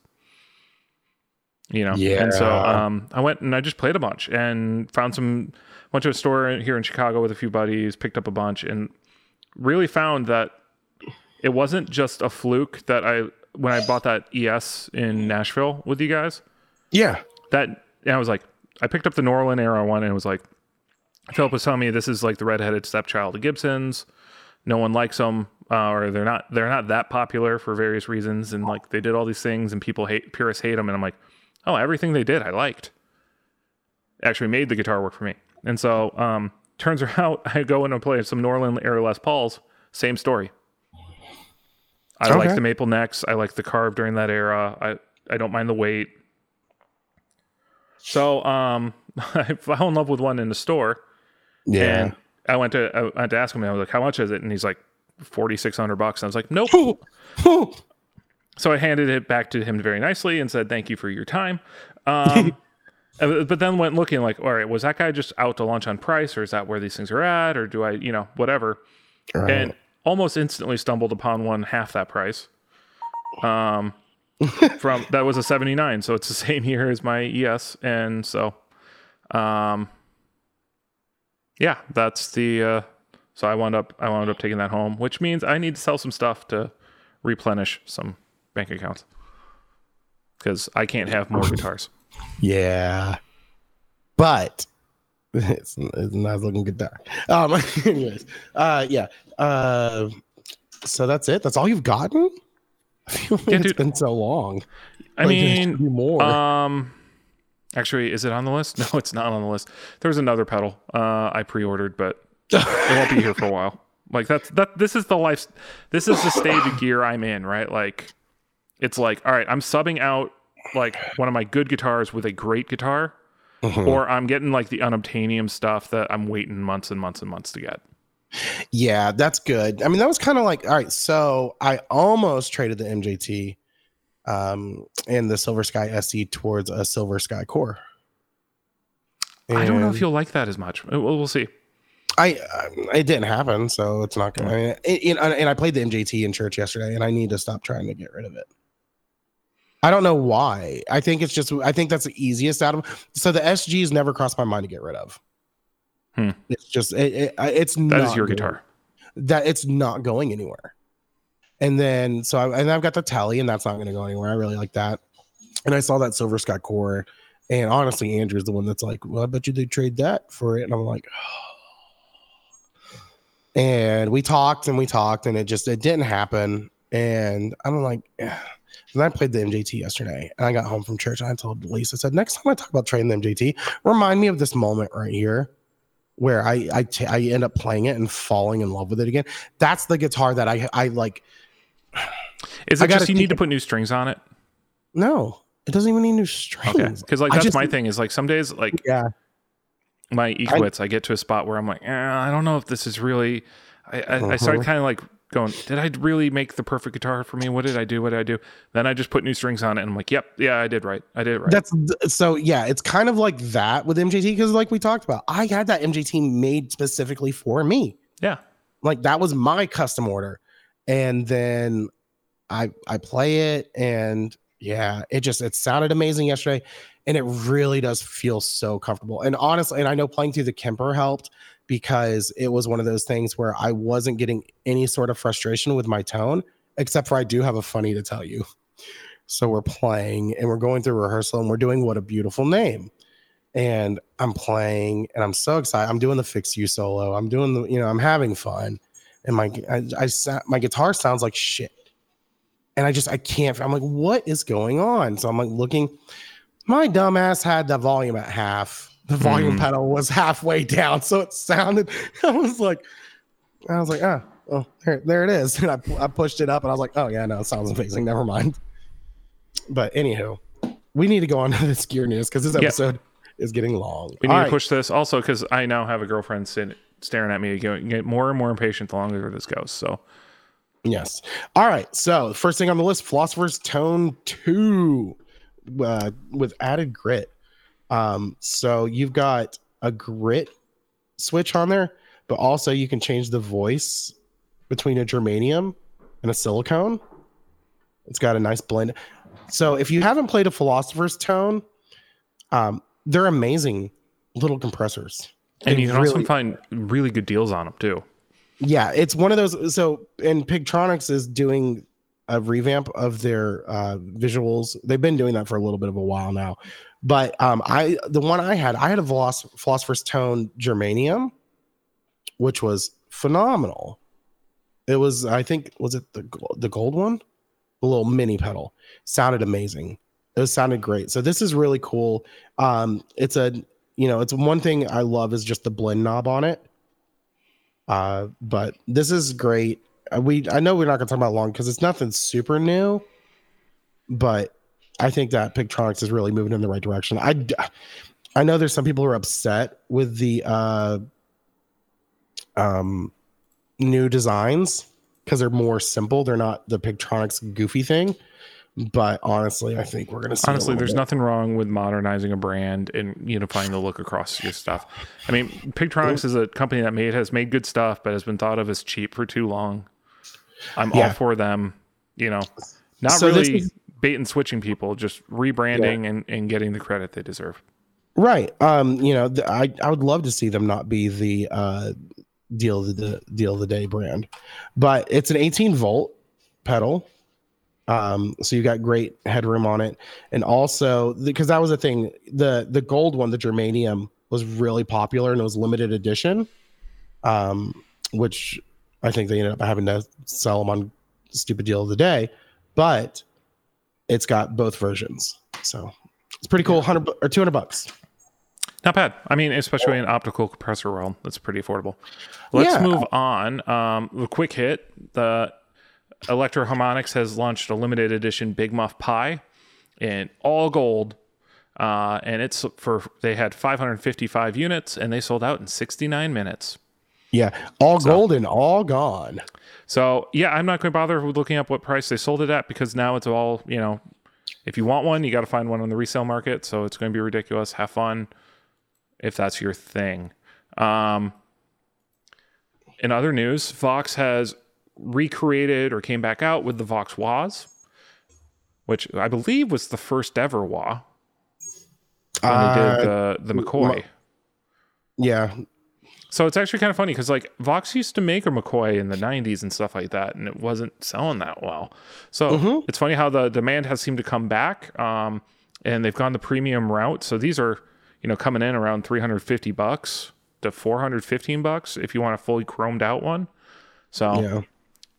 Speaker 2: You know, and so um, I went and I just played a bunch and found some went to a store here in Chicago with a few buddies, picked up a bunch, and really found that it wasn't just a fluke that I when I bought that ES in Nashville with you guys.
Speaker 1: Yeah.
Speaker 2: That and I was like, I picked up the Norlin era one and it was like, Philip was telling me this is like the redheaded stepchild of Gibsons. No one likes them, uh, or they're not they're not that popular for various reasons, and like they did all these things and people hate purists hate them, and I'm like, oh, everything they did I liked. Actually made the guitar work for me, and so um, turns out I go in and play some Norlin era Les Pauls, same story. I like the maple necks. I like the carve during that era. I I don't mind the weight. So um, I fell in love with one in the store,
Speaker 1: Yeah.
Speaker 2: and I went to I went to ask him. I was like, "How much is it?" And he's like, 4600 bucks." And I was like, "Nope." So I handed it back to him very nicely and said, "Thank you for your time." Um, uh, but then went looking like, all right, was that guy just out to lunch on price, or is that where these things are at, or do I, you know, whatever?
Speaker 1: Right.
Speaker 2: And almost instantly stumbled upon one half that price. Um, from that was a 79, so it's the same year as my ES, and so, um, yeah, that's the. Uh, so I wound up I wound up taking that home, which means I need to sell some stuff to replenish some bank accounts because I can't have more guitars.
Speaker 1: Yeah. But it's, it's a nice looking guitar. Um anyways. Uh yeah. Uh so that's it. That's all you've gotten? I feel like
Speaker 2: Yeah,
Speaker 1: it's
Speaker 2: dude.
Speaker 1: been so long.
Speaker 2: I
Speaker 1: Like,
Speaker 2: mean,
Speaker 1: more.
Speaker 2: Um, actually, is it on the list? No, it's not on the list. There's another pedal uh, I pre-ordered, but it won't be here for a while. Like that's that. This is the life. This is the stage of gear I'm in. Right. Like, it's like, all right, I'm subbing out like one of my good guitars with a great guitar,
Speaker 1: Mhm.
Speaker 2: or I'm getting like the unobtainium stuff that I'm waiting months and months and months to get.
Speaker 1: Yeah, that's good. I mean, that was kind of like, all right, so I almost traded the MJT um and the Silver Sky SE towards a Silver Sky Core.
Speaker 2: I don't know if you'll like that as much. Uh, We'll, we'll see.
Speaker 1: I, I it didn't happen, so it's not gonna. I mean, it, and, and I played the MJT in church yesterday, and I need to stop trying to get rid of it. I don't know why. I think it's just. I think that's the easiest out of. So the SGs never crossed my mind to get rid of.
Speaker 2: Hmm.
Speaker 1: It's just. It, it, it's
Speaker 2: That
Speaker 1: not
Speaker 2: is your
Speaker 1: going-
Speaker 2: guitar.
Speaker 1: That it's not going anywhere. And then so I, and I've got the tally, and that's not going to go anywhere. I really like that. And I saw that Silver Sky Core, and honestly, Andrew's the one that's like, "Well, I bet you they trade that for it," and I'm like. and we talked and we talked and it just it didn't happen and i'm like "Eh." And i played the mjt yesterday and i got home from church and i told lisa i said next time i talk about trading the mjt remind me of this moment right here where i I end up playing it and falling in love with it again that's the guitar that i i like
Speaker 2: Is it
Speaker 1: gotta
Speaker 2: just you need to put new strings on it?
Speaker 1: no it doesn't even need new strings
Speaker 2: Okay, because like that's
Speaker 1: just-
Speaker 2: my thing. Is like some days like
Speaker 1: yeah
Speaker 2: my equits, I, get to a spot where I'm like, eh, I don't know if this is really. I, I, I started
Speaker 1: Mhm.
Speaker 2: kind of like going, did I really make the perfect guitar for me? What did I do? What did I do? Then I just put new strings on it, and I'm like, yep, yeah, I did right. I did right.
Speaker 1: That's so yeah, it's kind of like that with MJT because like we talked about, I had that MJT made specifically for me.
Speaker 2: yeah,
Speaker 1: Like that was my custom order. And then I I play it and yeah, it just it sounded amazing yesterday and it really does feel so comfortable. And honestly, and I know playing through the Kemper helped because it was one of those things where I wasn't getting any sort of frustration with my tone except for I do have a funny to tell you. So we're playing and we're going through rehearsal and we're doing What a Beautiful Name. And I'm playing and I'm so excited. I'm doing the Fix You solo. I'm doing the, you know, I'm having fun. And my, I, I my guitar sounds like shit. And I just, I can't, I'm like, what is going on? So I'm like looking, my dumbass had the volume at half. The volume
Speaker 2: Mm.
Speaker 1: pedal was halfway down. So it sounded, I was like, I was like, ah, oh, there, there it is. And I, I pushed it up and I was like, oh, yeah, no, it sounds amazing. Never mind. But anywho, we need to go on to this gear news because this episode is getting long.
Speaker 2: We need
Speaker 1: All
Speaker 2: to
Speaker 1: right.
Speaker 2: push this also because I now have a girlfriend sitting staring at me, getting get more and more impatient the longer this goes. So
Speaker 1: Yes. All right. So first thing on the list, Philosopher's Tone 2 uh, with added grit. Um, so you've got a grit switch on there, but also you can change the voice between a germanium and a silicone. It's got a nice blend. So if you haven't played a Philosopher's Tone, um, they're amazing little compressors.
Speaker 2: and you can also find really good deals on them too.
Speaker 1: yeah it's one of those so and Pigtronix is doing a revamp of their uh visuals they've been doing that for a little bit of a while now but um i the one i had i had a philosopher's tone germanium which was phenomenal. It was i think was it the the gold one? The little mini pedal sounded amazing. It sounded great. So this is really cool. Um it's a you know it's one thing i love is just the blend knob on it. Uh, but this is great. Uh, We I know we're not gonna talk about long because it's nothing super new, but I think that Pigtronix is really moving in the right direction. I, I know there's some people who are upset with the uh, um, new designs because they're more simple. They're not the Pigtronix goofy thing. But honestly, I think we're gonna see.
Speaker 2: Honestly, there's
Speaker 1: bit.
Speaker 2: nothing wrong with modernizing a brand and unifying the look across your stuff. I mean, Pigtronix is a company that made has made good stuff, but has been thought of as cheap for too long. I'm all for them, you know, not
Speaker 1: So
Speaker 2: really
Speaker 1: is-
Speaker 2: bait and switching people, just rebranding and, and getting the credit they deserve.
Speaker 1: Right. Um, you know, th- I I would love to see them not be the uh deal of the deal of the day brand. But it's an 18 volt pedal. Um, so you got great headroom on it. And also because that was the thing, the the gold one, the germanium, was really popular and it was limited edition. Um, which I think they ended up having to sell them on stupid deal of the day, but it's got both versions. So it's pretty cool. 100 or 200 bucks.
Speaker 2: Not bad. I mean, especially in optical compressor world, that's pretty affordable. Let's
Speaker 1: Yeah.
Speaker 2: move on. Um, the quick hit: the Electro-Harmonix has launched a limited edition Big Muff Pi in all gold, uh, and it's for they had 555 units and they sold out in 69 minutes.
Speaker 1: Yeah, all golden, all gone.
Speaker 2: So yeah, I'm not going to bother with looking up what price they sold it at because now it's all you know. If you want one, you got to find one on the resale market. So it's going to be ridiculous. Have fun if that's your thing. Um, in other news, Vox has recreated or came back out with the Vox Waz, which I believe was the first ever Wah when they did the the McCoy.
Speaker 1: Yeah,
Speaker 2: So it's actually kind of funny because like Vox used to make a McCoy in the 90s and stuff like that, and it wasn't selling that well. So it's funny how the demand has seemed to come back, um, and they've gone the premium route. So these are you know coming in around 350 bucks to 415 bucks if you want a fully chromed out one. So
Speaker 1: yeah,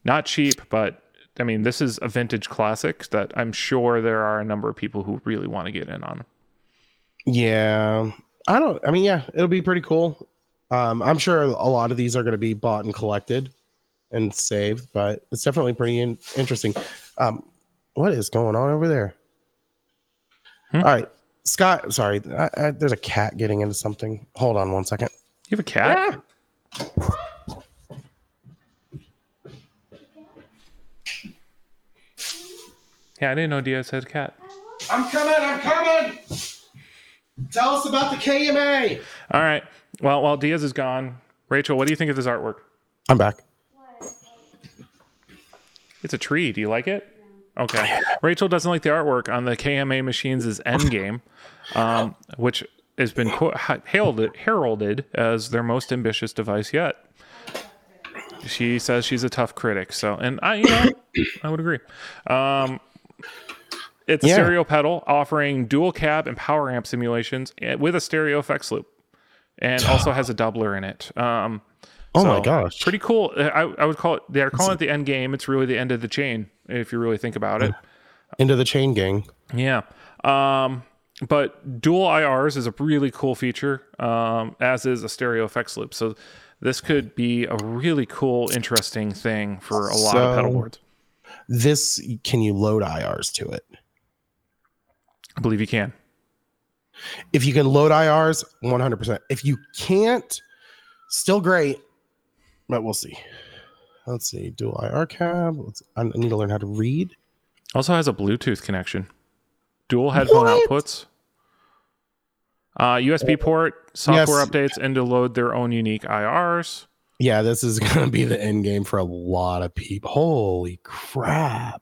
Speaker 2: not cheap, but I mean this is a vintage classic that I'm sure there are a number of people who really want to get in on.
Speaker 1: yeah. I don't. I mean, yeah, it'll be pretty cool. Um, I'm sure a lot of these are going to be bought and collected and saved, but it's definitely pretty in- interesting. Um, what is going on over there?
Speaker 2: Hmm?
Speaker 1: All right, Scott. Sorry, I, I, there's a cat getting into something. Hold on one second.
Speaker 2: You have a cat? Yeah, I didn't know Diaz had a cat.
Speaker 1: I'm coming. I'm coming. Tell us about the KMA.
Speaker 2: All right. Well, while Diaz is gone, Rachel, what do you think of this artwork?
Speaker 1: I'm back.
Speaker 2: It's a tree. Do you like it? Okay. Rachel doesn't like the artwork on the KMA Machines' Endgame, um, which has been quote, heralded, heralded as their most ambitious device yet. She says she's a tough critic. So, and I, you know, I would agree. Um, It's a
Speaker 1: Yeah.
Speaker 2: stereo pedal offering dual cab and power amp simulations with a stereo effects loop, and also has a doubler in it. Um,
Speaker 1: Oh my gosh.
Speaker 2: pretty cool. I, I would call it. They're calling it the end game. It's really the end of the chain if you really think about it.
Speaker 1: Into the chain gang.
Speaker 2: Yeah. Um, but dual IRs is a really cool feature, um, as is a stereo effects loop. So this could be a really cool, interesting thing for a lot of pedal boards.
Speaker 1: This can you load IRs to it?
Speaker 2: I believe you can.
Speaker 1: If you can load IRs, 100%. If you can't, still great, but we'll see. Let's see. Dual IR cab. Let's, I need to learn how to read.
Speaker 2: Also has a Bluetooth connection. Dual headphone
Speaker 1: What?
Speaker 2: outputs. Uh, USB port, software
Speaker 1: Yes.
Speaker 2: updates, and to load their own unique IRs.
Speaker 1: Yeah, this is going to be the end game for a lot of people. Holy crap.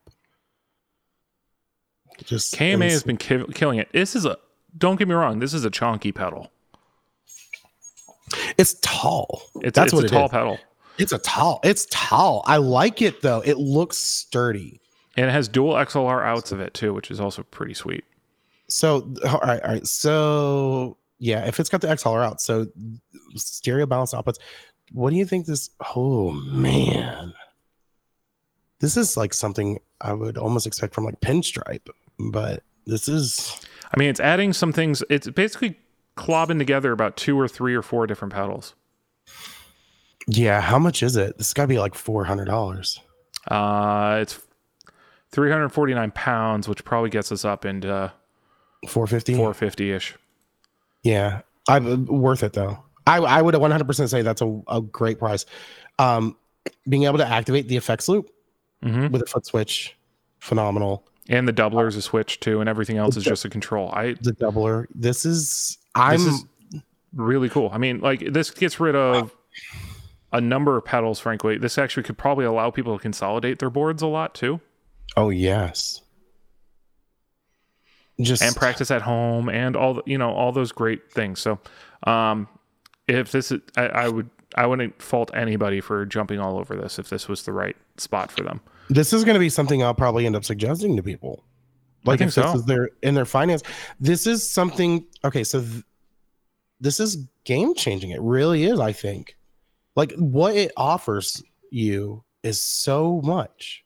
Speaker 1: Just
Speaker 2: KMA
Speaker 1: ins-
Speaker 2: has been ki- killing it. This is a don't get me wrong. This is a chonky pedal.
Speaker 1: it's tall.
Speaker 2: It's
Speaker 1: That's
Speaker 2: it's
Speaker 1: what
Speaker 2: a
Speaker 1: it
Speaker 2: tall
Speaker 1: is.
Speaker 2: pedal,
Speaker 1: It's a tall. It's tall. I like it though. It looks sturdy.
Speaker 2: and it has dual XLR outs of it too, which is also pretty sweet.
Speaker 1: So all right, all right. So yeah, if it's got the XLR out, so stereo balance outputs. What do you think this? Oh man, this is like something I would almost expect from like Pinstripe, but this is
Speaker 2: I mean, it's adding some things. It's basically clobbing together about two or three or four different pedals.
Speaker 1: yeah. How much is it? This got to be like four hundred dollars.
Speaker 2: Uh, it's 349 pounds, which probably gets us up into
Speaker 1: Four fifty.
Speaker 2: 450 ish.
Speaker 1: Yeah, I worth it though. I I would 100% say that's a, a great price. Um, being able to activate the effects loop
Speaker 2: hmm
Speaker 1: with a foot switch, phenomenal.
Speaker 2: And the doubler is a switch too, and everything else is just a control. I
Speaker 1: The doubler. This is I'm
Speaker 2: this is really cool. I mean, like this gets rid of a number of pedals. Frankly, this actually could probably allow people to consolidate their boards a lot too,
Speaker 1: oh yes. Just
Speaker 2: and practice at home, and all the, you know all those great things. So, um, if this is, I, I would. I wouldn't fault anybody for jumping all over this if this was the right spot for them.
Speaker 1: This is going to be something I'll probably end up suggesting to people. Like if this
Speaker 2: so.
Speaker 1: is their in their finance, this is something. Okay, so th- this is game changing. It really is. I think, like what it offers you is so much.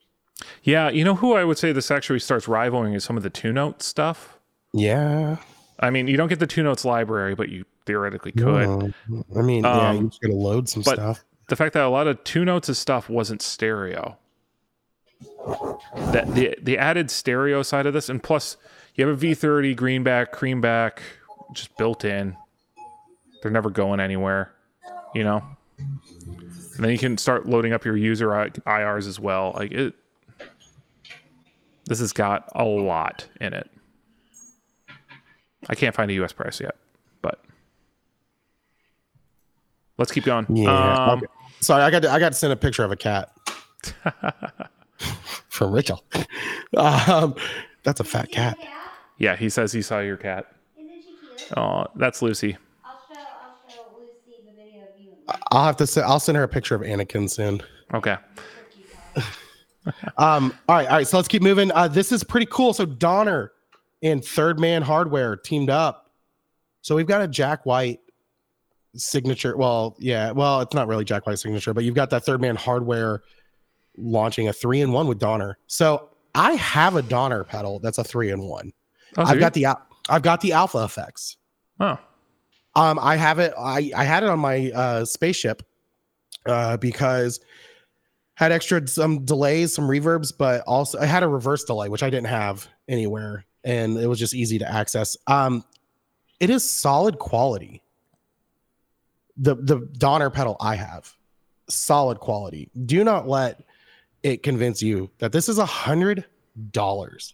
Speaker 2: Yeah, you know who I would say this actually starts rivaling is some of the two note stuff.
Speaker 1: Yeah,
Speaker 2: I mean, you don't get the two notes library, but you theoretically could.
Speaker 1: No. I mean, yeah,
Speaker 2: Um,
Speaker 1: you're just gonna load some
Speaker 2: but-
Speaker 1: stuff.
Speaker 2: The fact that a lot of two notes of stuff wasn't stereo. That the the added stereo side of this, and plus you have a V30 greenback, creamback, just built in. They're never going anywhere, you know. And then you can start loading up your user IRs as well. Like it, this has got a lot in it. I can't find a US price yet, but let's keep going.
Speaker 1: Yeah.
Speaker 2: Um,
Speaker 1: okay. Sorry, I got to, I got to send a picture of a cat from Rachel. Um, that's a fat cat.
Speaker 2: Yeah, he says he saw your cat.
Speaker 3: Isn't she cute?
Speaker 2: Oh, that's Lucy.
Speaker 3: I'll show I'll show Lucy the video of you.
Speaker 1: I'll have to send. I'll send her a picture of Anakin soon.
Speaker 2: Okay.
Speaker 1: Um, all right, all right. So let's keep moving. Uh, this is pretty cool. So Donner and Third Man Hardware teamed up. So we've got a Jack White signature. Well, yeah. Well, it's not really Jack White signature, but you've got that Third Man Hardware launching a three in one with Donner. So I have a Donner pedal that's a three in one.
Speaker 2: Oh,
Speaker 1: I've got the I've got the Alpha effects.
Speaker 2: Oh,
Speaker 1: Um, I have it. I I had it on my uh, spaceship uh, because had extra some delays, some reverbs, but also I had a reverse delay, which I didn't have anywhere, and it was just easy to access. Um, it is solid quality. The the Donner pedal I have, solid quality. Do not let it convince you that this is a hundred dollars.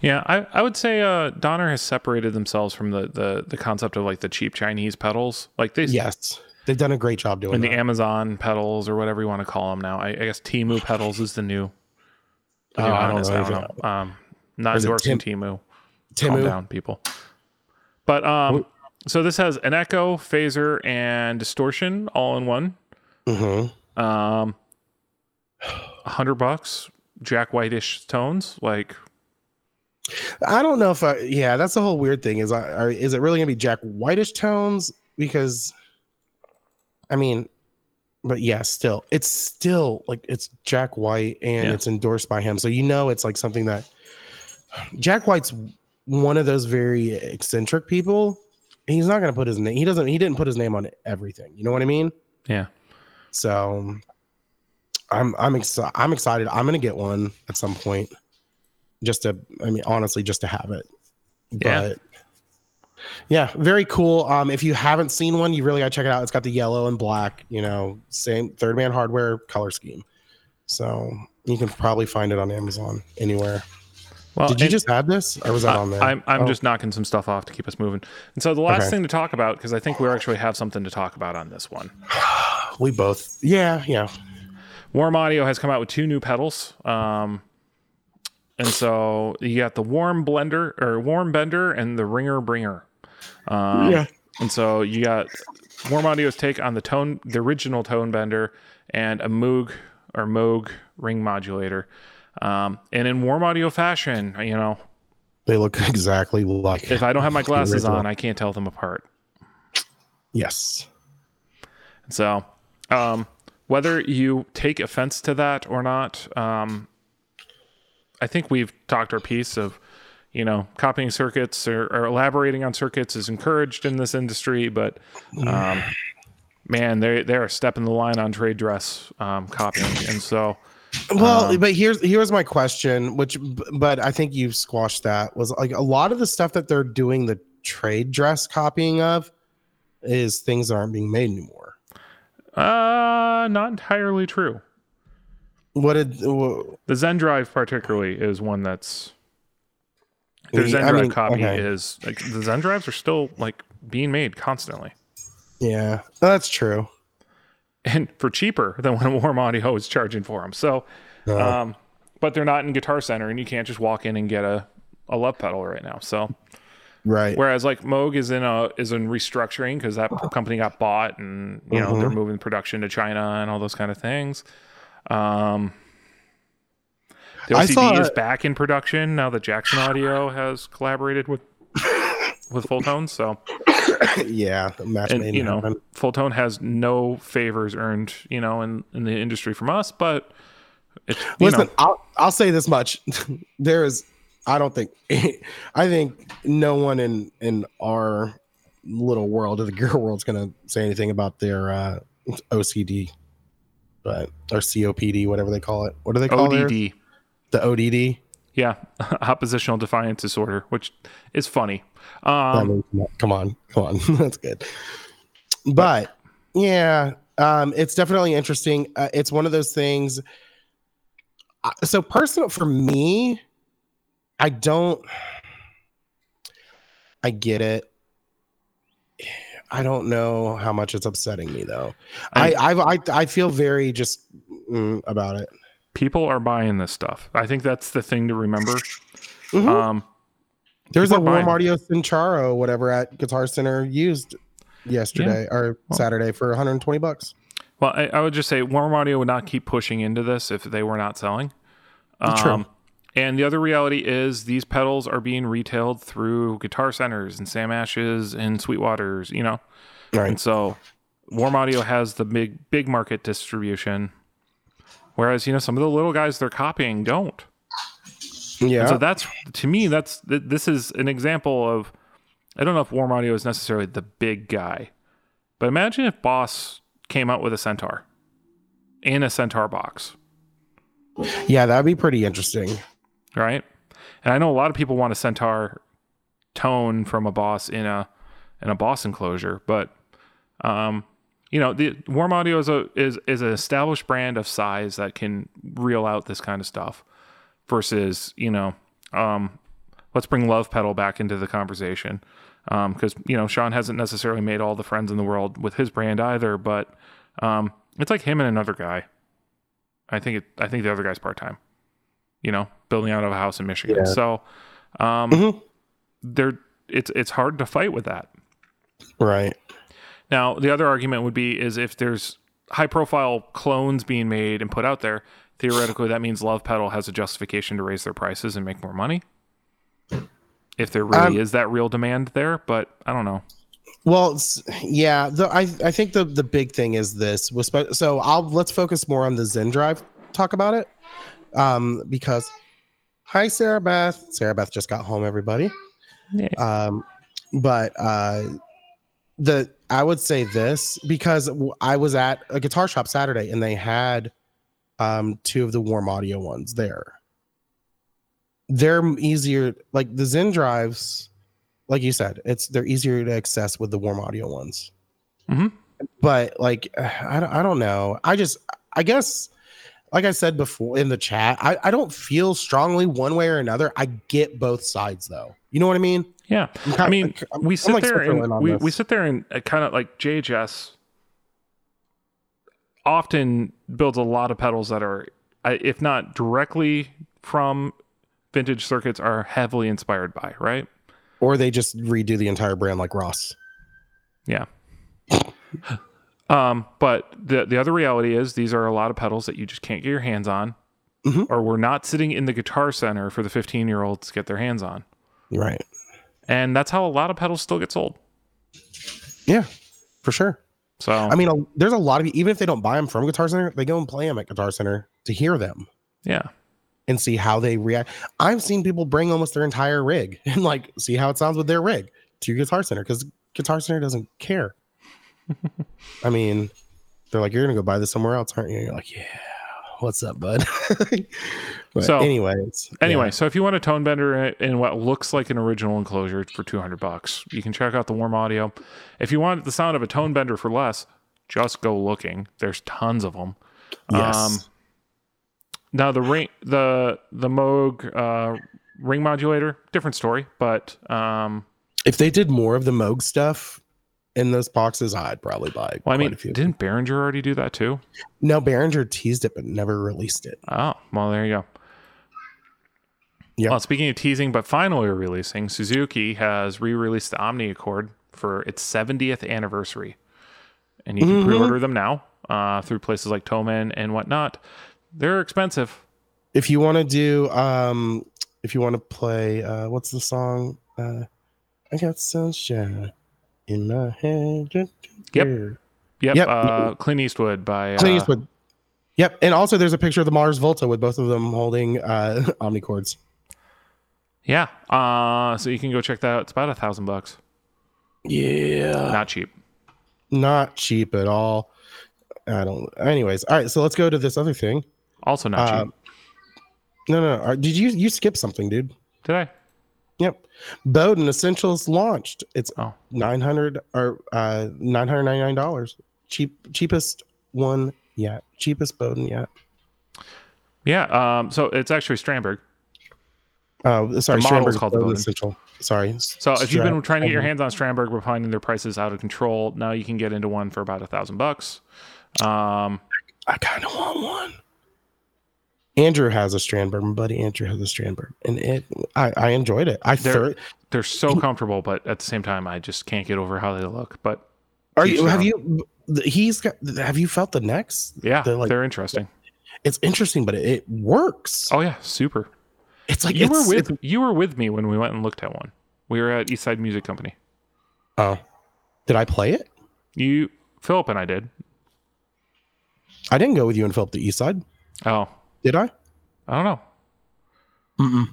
Speaker 2: yeah. I, I would say uh, Donner has separated themselves from the, the the concept of like the cheap Chinese pedals. Like they
Speaker 1: Yes, they've done a great job doing
Speaker 2: and the. Amazon pedals or whatever you want to call them now. I, I guess Temu pedals is the new. the
Speaker 1: Oh, I don't know
Speaker 2: I don't know. Um, not
Speaker 1: Is it
Speaker 2: endorsing Temu. Calm down, people. But um, so this has an echo, phaser, and distortion all in one.
Speaker 1: Mhm.
Speaker 2: Um, hundred bucks, Jack Whitish tones. Like
Speaker 1: I don't know if I. Yeah, that's the whole weird thing. Is I are, is it really gonna be Jack Whitish tones? Because, I mean, but yeah, still, it's still like it's Jack White and
Speaker 2: Yeah.
Speaker 1: it's endorsed by him, so you know it's like something that Jack White's one of those very eccentric people. He's not gonna put his name. He doesn't. He didn't put his name on everything. You know what I mean?
Speaker 2: Yeah.
Speaker 1: So, I'm I'm excited. I'm excited. I'm gonna get one at some point, just to. I mean, honestly, just to have it.
Speaker 2: Yeah.
Speaker 1: But yeah, very cool. Um, if you haven't seen one, you really gotta check it out. It's got the yellow and black. You know, same third man hardware color scheme. So you can probably find it on Amazon anywhere.
Speaker 2: Well,
Speaker 1: Did you just add this, or was that
Speaker 2: I-
Speaker 1: on there?
Speaker 2: I'm I'm
Speaker 1: Oh,
Speaker 2: just knocking some stuff off to keep us moving. And so the last
Speaker 1: Okay.
Speaker 2: thing to talk about because I think we actually have something to talk about on this one.
Speaker 1: we both. Yeah, yeah.
Speaker 2: Warm Audio has come out with two new pedals. Um, and so you got the Warm Blender or Warm Bender and the Ringer Bringer. Um,
Speaker 1: Yeah.
Speaker 2: And so you got Warm Audio's take on the tone, the original tone bender, and a Moog or Moog ring modulator. Um, and in Warm Audio fashion, you know,
Speaker 1: They look exactly like.
Speaker 2: if I don't have my glasses on, I can't tell them apart.
Speaker 1: yes.
Speaker 2: So, um, whether you take offense to that or not, um, I think we've talked our piece of, you know, copying circuits or, or elaborating on circuits is encouraged in this industry, but um, man, they they're stepping the line on trade dress um, copying, and so
Speaker 1: Well, but here's here's my question, which but I think you've squashed that. Was like a lot of the stuff that they're doing the trade dress copying of is things that aren't being made anymore.
Speaker 2: Uh, not entirely true.
Speaker 1: What did wh-
Speaker 2: The Zen Drive, particularly, is one that's their Zen
Speaker 1: I
Speaker 2: Drive
Speaker 1: mean,
Speaker 2: copy
Speaker 1: okay.
Speaker 2: is like the Zen Drives are still like being made constantly.
Speaker 1: yeah, that's true.
Speaker 2: and for cheaper than what Warm Audio is charging for them. So,
Speaker 1: Uh,
Speaker 2: um, but they're not in Guitar Center, and you can't just walk in and get a, a love pedal right now. So,
Speaker 1: right.
Speaker 2: whereas like Moog is in a is in restructuring because that company got bought, and you know
Speaker 1: Mm-hmm.
Speaker 2: they're moving production to China and all those kind of things. Um, the
Speaker 1: I
Speaker 2: OCD
Speaker 1: saw
Speaker 2: is back in production now that Jackson Audio has collaborated with with Fulltone. So,
Speaker 1: yeah,
Speaker 2: and you know Fulltone has no favors earned you know in in the industry from us but it's you
Speaker 1: Listen,
Speaker 2: know
Speaker 1: I'll I'll say this much: there is, I don't think, I think no one in in our little world of the gear world is going to say anything about their uh, OCD, but or COPD, whatever they call it. What do they call it? odd? The ODD.
Speaker 2: yeah oppositional defiance disorder which is funny
Speaker 1: I
Speaker 2: um
Speaker 1: mean, come on, come on, that's good. But yeah, um, it's definitely interesting. Uh, it's one of those things. uh, So personal for me, I don't. I get it. I don't know how much it's upsetting me though. I I I, I feel very just mm, about it.
Speaker 2: people are buying this stuff i think that's the thing to remember
Speaker 1: Mhm.
Speaker 2: um
Speaker 1: There's a warm audio Centavo, whatever, at Guitar Center used yesterday or Saturday for 120 bucks.
Speaker 2: well I, I would just say warm audio would not keep pushing into this if they were not selling
Speaker 1: True.
Speaker 2: And the other reality is these pedals are being retailed through guitar centers and Sam Ashes and Sweetwaters, you know.
Speaker 1: Right.
Speaker 2: And so Warm Audio has the big big market distribution. Whereas, you know, some of the little guys they're copying don't.
Speaker 1: Yeah.
Speaker 2: And so that's to me, that's th- this is an example of I don't know if Warm Audio is necessarily the big guy, but imagine if Boss came out with a Centaur in a Centaur box.
Speaker 1: yeah, that'd be pretty interesting.
Speaker 2: Right? And I know a lot of people want a Centaur tone from a boss in a in a boss enclosure, but um, you know, the Warm Audio is a is is an established brand of size that can reel out this kind of stuff versus, you know, um, let's bring Love Pedal back into the conversation. Um, because you know, Sean hasn't necessarily made all the friends in the world with his brand either, but um, it's like him and another guy. I think it I think the other guy's part time you know, building out of a house in Michigan.
Speaker 1: Yeah.
Speaker 2: So, um,
Speaker 1: Mhm.
Speaker 2: there, it's it's hard to fight with that.
Speaker 1: Right.
Speaker 2: Now, the other argument would be is if there's high profile clones being made and put out there, theoretically that means Love Pedal has a justification to raise their prices and make more money. if there really
Speaker 1: Um,
Speaker 2: is that real demand there, but I don't know.
Speaker 1: Well, yeah, the, I I think the the big thing is this. So I'll let's focus more on the Zen Drive. Talk about it, um, because hi Sarah Beth. Sarah Beth just got home. Everybody.
Speaker 2: Yeah.
Speaker 1: Um, but uh, the I would say this because I was at a guitar shop Saturday and they had um two of the warm audio ones there. They're easier, like the Zen drives, like you said, it's they're easier to access with the warm audio ones.
Speaker 2: Mhm.
Speaker 1: But like, I don't, I don't know. I just, I guess, like I said before in the chat, I, I don't feel strongly one way or another. I get both sides though. You know what I mean?
Speaker 2: Yeah. I mean, we sit
Speaker 1: like
Speaker 2: there and we, we sit there and kind of like JHS often builds a lot of pedals that are, uh, if not directly from vintage circuits, are heavily inspired by, right?
Speaker 1: or they just redo the entire brand like Ross.
Speaker 2: Yeah. um, but the the other reality is these are a lot of pedals that you just can't get your hands on,
Speaker 1: Mhm.
Speaker 2: or we're not sitting in the guitar center for the 15 year olds to get their hands on,
Speaker 1: Right.
Speaker 2: and that's how a lot of pedals still get sold.
Speaker 1: Yeah, for sure.
Speaker 2: So
Speaker 1: I mean, a, there's a lot of even if they don't buy them from Guitar Center, they go and play them at Guitar Center to hear them
Speaker 2: yeah,
Speaker 1: and see how they react. I've seen people bring almost their entire rig and like see how it sounds with their rig to Guitar Center because Guitar Center doesn't care. I mean, they're like, "You're gonna go buy this somewhere else, aren't you?" And you're like, "Yeah, what's up, bud?"
Speaker 2: So,
Speaker 1: anyways,
Speaker 2: Anyway,
Speaker 1: yeah.
Speaker 2: so if you want a tone bender in what looks like an original enclosure for 200 bucks, you can check out the warm audio. If you want the sound of a tone bender for less, just go looking. There's tons of them.
Speaker 1: yes,
Speaker 2: Um, now the ring, the the Moog uh, ring modulator, different story, but um,
Speaker 1: if they did more of the Moog stuff in those boxes, I'd probably buy.
Speaker 2: well, I mean,
Speaker 1: a few.
Speaker 2: didn't Behringer already do that too?
Speaker 1: no, Behringer teased it but never released it.
Speaker 2: Oh, well, there you go.
Speaker 1: Yeah.
Speaker 2: Well, speaking of teasing, but finally releasing, Suzuki has re-released the Omnichord for its 70th anniversary, and you can
Speaker 1: Mhm.
Speaker 2: pre-order them now uh, through places like Thomann and whatnot. They're expensive.
Speaker 1: if you want to do um if you want to play uh what's the song uh i got sunshine in my head
Speaker 2: Yep. Yep.
Speaker 1: Yep.
Speaker 2: Uh, Clint Eastwood by uh,
Speaker 1: Clint Eastwood. yep and also there's a picture of the mars volta with both of them holding uh Omnichords
Speaker 2: Yeah. Uh, so you can go check that out. It's about a thousand bucks.
Speaker 1: yeah
Speaker 2: Not cheap.
Speaker 1: not cheap at all i don't anyways all right so let's go to this other thing
Speaker 2: Also not cheap.
Speaker 1: um, no no, no. Uh, did you you skip something dude
Speaker 2: Did I?
Speaker 1: Yep. Boden essentials launched. It's
Speaker 2: Oh.
Speaker 1: 900 or uh 999 dollars. Cheap cheapest one yet. Cheapest Boden yet.
Speaker 2: Yeah. Um, so it's actually Strandberg.
Speaker 1: oh sorry
Speaker 2: The model's
Speaker 1: Strandberg
Speaker 2: called Boden
Speaker 1: essential. Sorry.
Speaker 2: So if you've been trying to get your hands on Strandberg but finding their prices out of control, now you can get into one for about a thousand bucks. Um,
Speaker 1: i kind of want one andrew has a strandberg my buddy andrew has a strandberg and it i i enjoyed it i
Speaker 2: They're-
Speaker 1: thir-
Speaker 2: they're so comfortable, but at the same time, I just can't get over how they look. But
Speaker 1: are you have you he's got have you felt the necks
Speaker 2: yeah,
Speaker 1: The, like,
Speaker 2: they're interesting.
Speaker 1: it's interesting but it, it works
Speaker 2: Oh yeah, super.
Speaker 1: it's like
Speaker 2: You were with
Speaker 1: it's-
Speaker 2: you were with me when we went and looked at one. We were at Eastside Music Company.
Speaker 1: oh did i play it
Speaker 2: You, Philip, and I did.
Speaker 1: i didn't go with you and philip the east side
Speaker 2: Oh,
Speaker 1: did i
Speaker 2: I don't know.
Speaker 1: Mm-mm.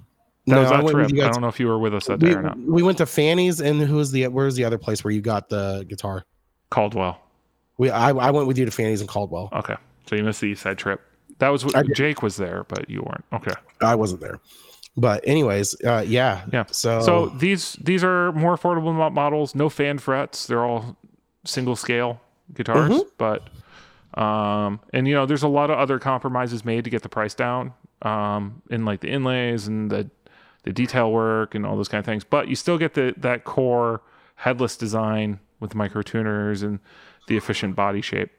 Speaker 2: That
Speaker 1: no
Speaker 2: was
Speaker 1: I
Speaker 2: that
Speaker 1: went
Speaker 2: trip.
Speaker 1: with
Speaker 2: I don't know if you were with us that
Speaker 1: we,
Speaker 2: day or not.
Speaker 1: we went to Fanny's and who was the where's the other place where you got the guitar?
Speaker 2: Caldwell.
Speaker 1: We I, I went with you to Fanny's and Caldwell.
Speaker 2: Okay, so you missed the East Side trip. That was
Speaker 1: I
Speaker 2: what. Jake was there, but you weren't. Okay.
Speaker 1: I wasn't there, but anyways, uh, yeah,
Speaker 2: Yeah.
Speaker 1: So,
Speaker 2: So these these are more affordable models, no fan frets. They're all single scale guitars,
Speaker 1: Mhm.
Speaker 2: but um and you know there's a lot of other compromises made to get the price down um in like the inlays and the the detail work and all those kind of things, but you still get the that core headless design with the micro tuners and the efficient body shape.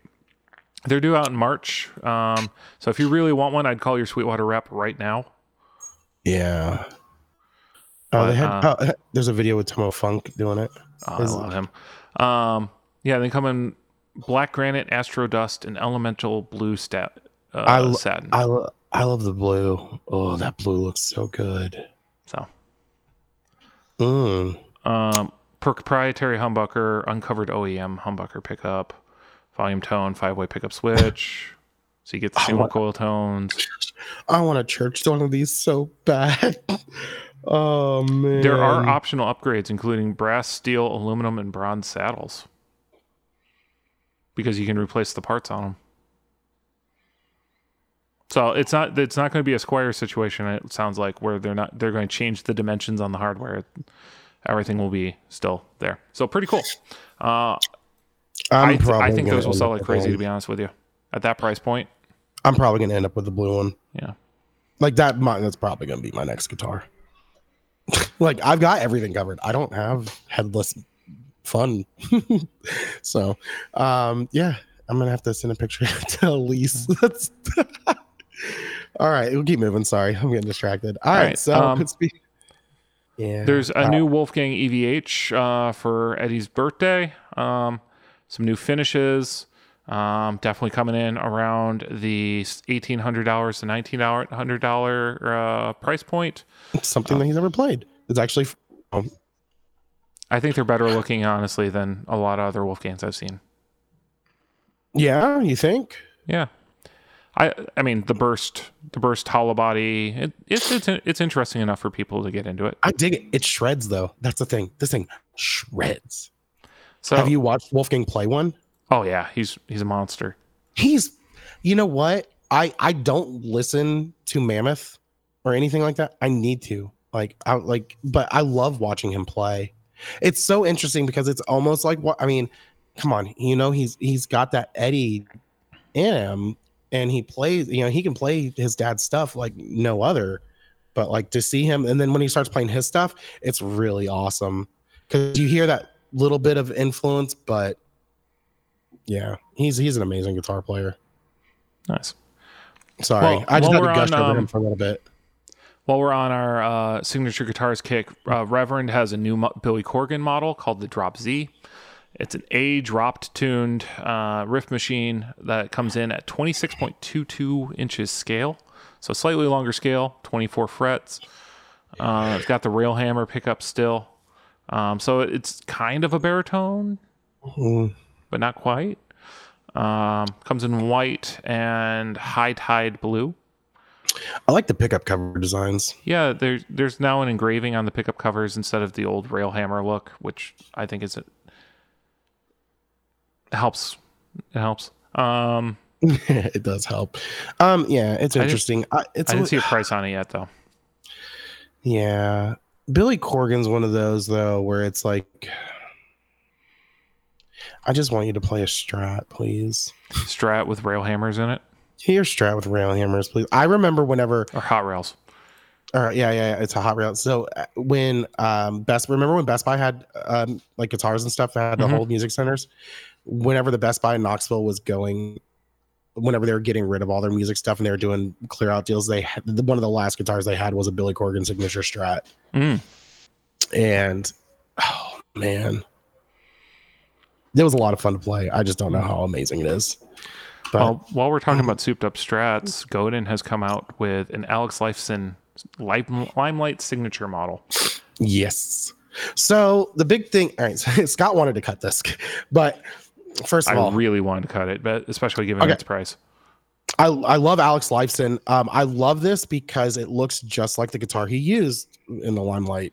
Speaker 2: They're due out in March. Um, so if you really want one, I'd call your Sweetwater rep right now.
Speaker 1: yeah. Oh,
Speaker 2: But,
Speaker 1: they had.
Speaker 2: uh,
Speaker 1: oh, there's a video with Tomo Funk doing it.
Speaker 2: Oh, I love him. Um, yeah, they come in black granite, astro dust, and elemental blue stat uh,
Speaker 1: I
Speaker 2: satin.
Speaker 1: I love the blue. Oh, that blue looks so good.
Speaker 2: so
Speaker 1: Mm.
Speaker 2: Um, proprietary humbucker, uncovered OEM humbucker pickup, volume tone, five way pickup switch. So you get the single
Speaker 1: want-
Speaker 2: coil tones.
Speaker 1: I want to church one of these so bad. oh man.
Speaker 2: There are optional upgrades, including brass, steel, aluminum, and bronze saddles, because you can replace the parts on them. So it's not it's not going to be a Squier situation. It sounds like where they're not they're going to change the dimensions on the hardware. Everything will be still there. So pretty cool. Uh,
Speaker 1: I'm
Speaker 2: I, th- I think those will sell like crazy.
Speaker 1: one.
Speaker 2: To be honest with you, at that price point,
Speaker 1: I'm probably gonna end up with the blue one.
Speaker 2: yeah.
Speaker 1: Like that. My, that's probably gonna be my next guitar. like I've got everything covered. I don't have headless fun. so, um, yeah, I'm gonna have to send a picture to Elise. That's all right. We'll keep moving. Sorry, I'm getting distracted. All
Speaker 2: All
Speaker 1: right,
Speaker 2: right,
Speaker 1: so
Speaker 2: um,
Speaker 1: let's be. Yeah,
Speaker 2: There's a
Speaker 1: uh,
Speaker 2: new Wolfgang EVH uh, for Eddie's birthday. Um, some new finishes. Um, definitely coming in around the eighteen hundred dollars to nineteen hundred dollar uh, price point.
Speaker 1: something that he's never played. It's actually. Um,
Speaker 2: I think they're better looking, honestly, than a lot of other Wolfgangs I've seen.
Speaker 1: yeah, you think?
Speaker 2: Yeah, I I mean the burst the burst hollow body. It, it's it's it's interesting enough for people to get into it.
Speaker 1: I dig it. It shreds though. That's the thing. This thing shreds.
Speaker 2: So
Speaker 1: Have you watched Wolfgang play one?
Speaker 2: oh yeah, he's he's a monster.
Speaker 1: He's, you know what? I I don't listen to Mammoth or anything like that. I need to like I like, but I love watching him play. It's so interesting because it's almost like what I mean. Come on, you know he's he's got that Eddie in him, and he plays. You know he can play his dad's stuff like no other. But like to see him, and then when he starts playing his stuff, it's really awesome because you hear that little bit of influence, but yeah, he's he's an amazing guitar player.
Speaker 2: Nice.
Speaker 1: Sorry,
Speaker 2: Well,
Speaker 1: I just had to gush
Speaker 2: on,
Speaker 1: over
Speaker 2: um,
Speaker 1: him for a little bit.
Speaker 2: While we're on our uh, signature guitars kick, uh, Reverend has a new mo- Billy Corgan model called the Drop Z. It's an A dropped tuned uh, riff machine that comes in at 26.22 inches scale. So slightly longer scale, 24 frets. Uh, it's got the rail hammer pickup still. Um, so it's kind of a baritone,
Speaker 1: Mm,
Speaker 2: but not quite. Um, comes in white and high tide blue.
Speaker 1: I like the pickup cover designs.
Speaker 2: Yeah, there's there's now an engraving on the pickup covers instead of the old rail hammer look, which I think is it helps. It helps. Um,
Speaker 1: it does help. Um, yeah, it's
Speaker 2: I didn't-
Speaker 1: interesting. I, it's
Speaker 2: I didn't
Speaker 1: a-
Speaker 2: see a price on it yet though.
Speaker 1: yeah. Billy Corgan's one of those though where it's like, I just want you to play a Strat, please.
Speaker 2: Strat with rail hammers in it
Speaker 1: Here, Strat with rail hammers, please. I remember whenever
Speaker 2: or hot rails.
Speaker 1: Uh, yeah, yeah, yeah, it's a hot rail. So uh, when um Best remember when Best Buy had um like guitars and stuff that had the whole music centers, whenever the Best Buy in Knoxville was going whenever they were getting rid of all their music stuff and they were doing clear out deals, they had one of the last guitars they had was a Billy Corgan signature strat.
Speaker 2: Mm.
Speaker 1: And oh man. It was a lot of fun to play. I just don't know how amazing it is. But
Speaker 2: Well, while we're talking about souped up strats, Godin has come out with an Alex Lifeson Lime- Limelight signature model.
Speaker 1: Yes. So the big thing, all right, so Scott wanted to cut this, but first of
Speaker 2: I
Speaker 1: all,
Speaker 2: really wanted to cut it, but especially given
Speaker 1: Okay.
Speaker 2: its price.
Speaker 1: I, I love Alex Lifeson. Um, I love this because it looks just like the guitar he used in the Limelight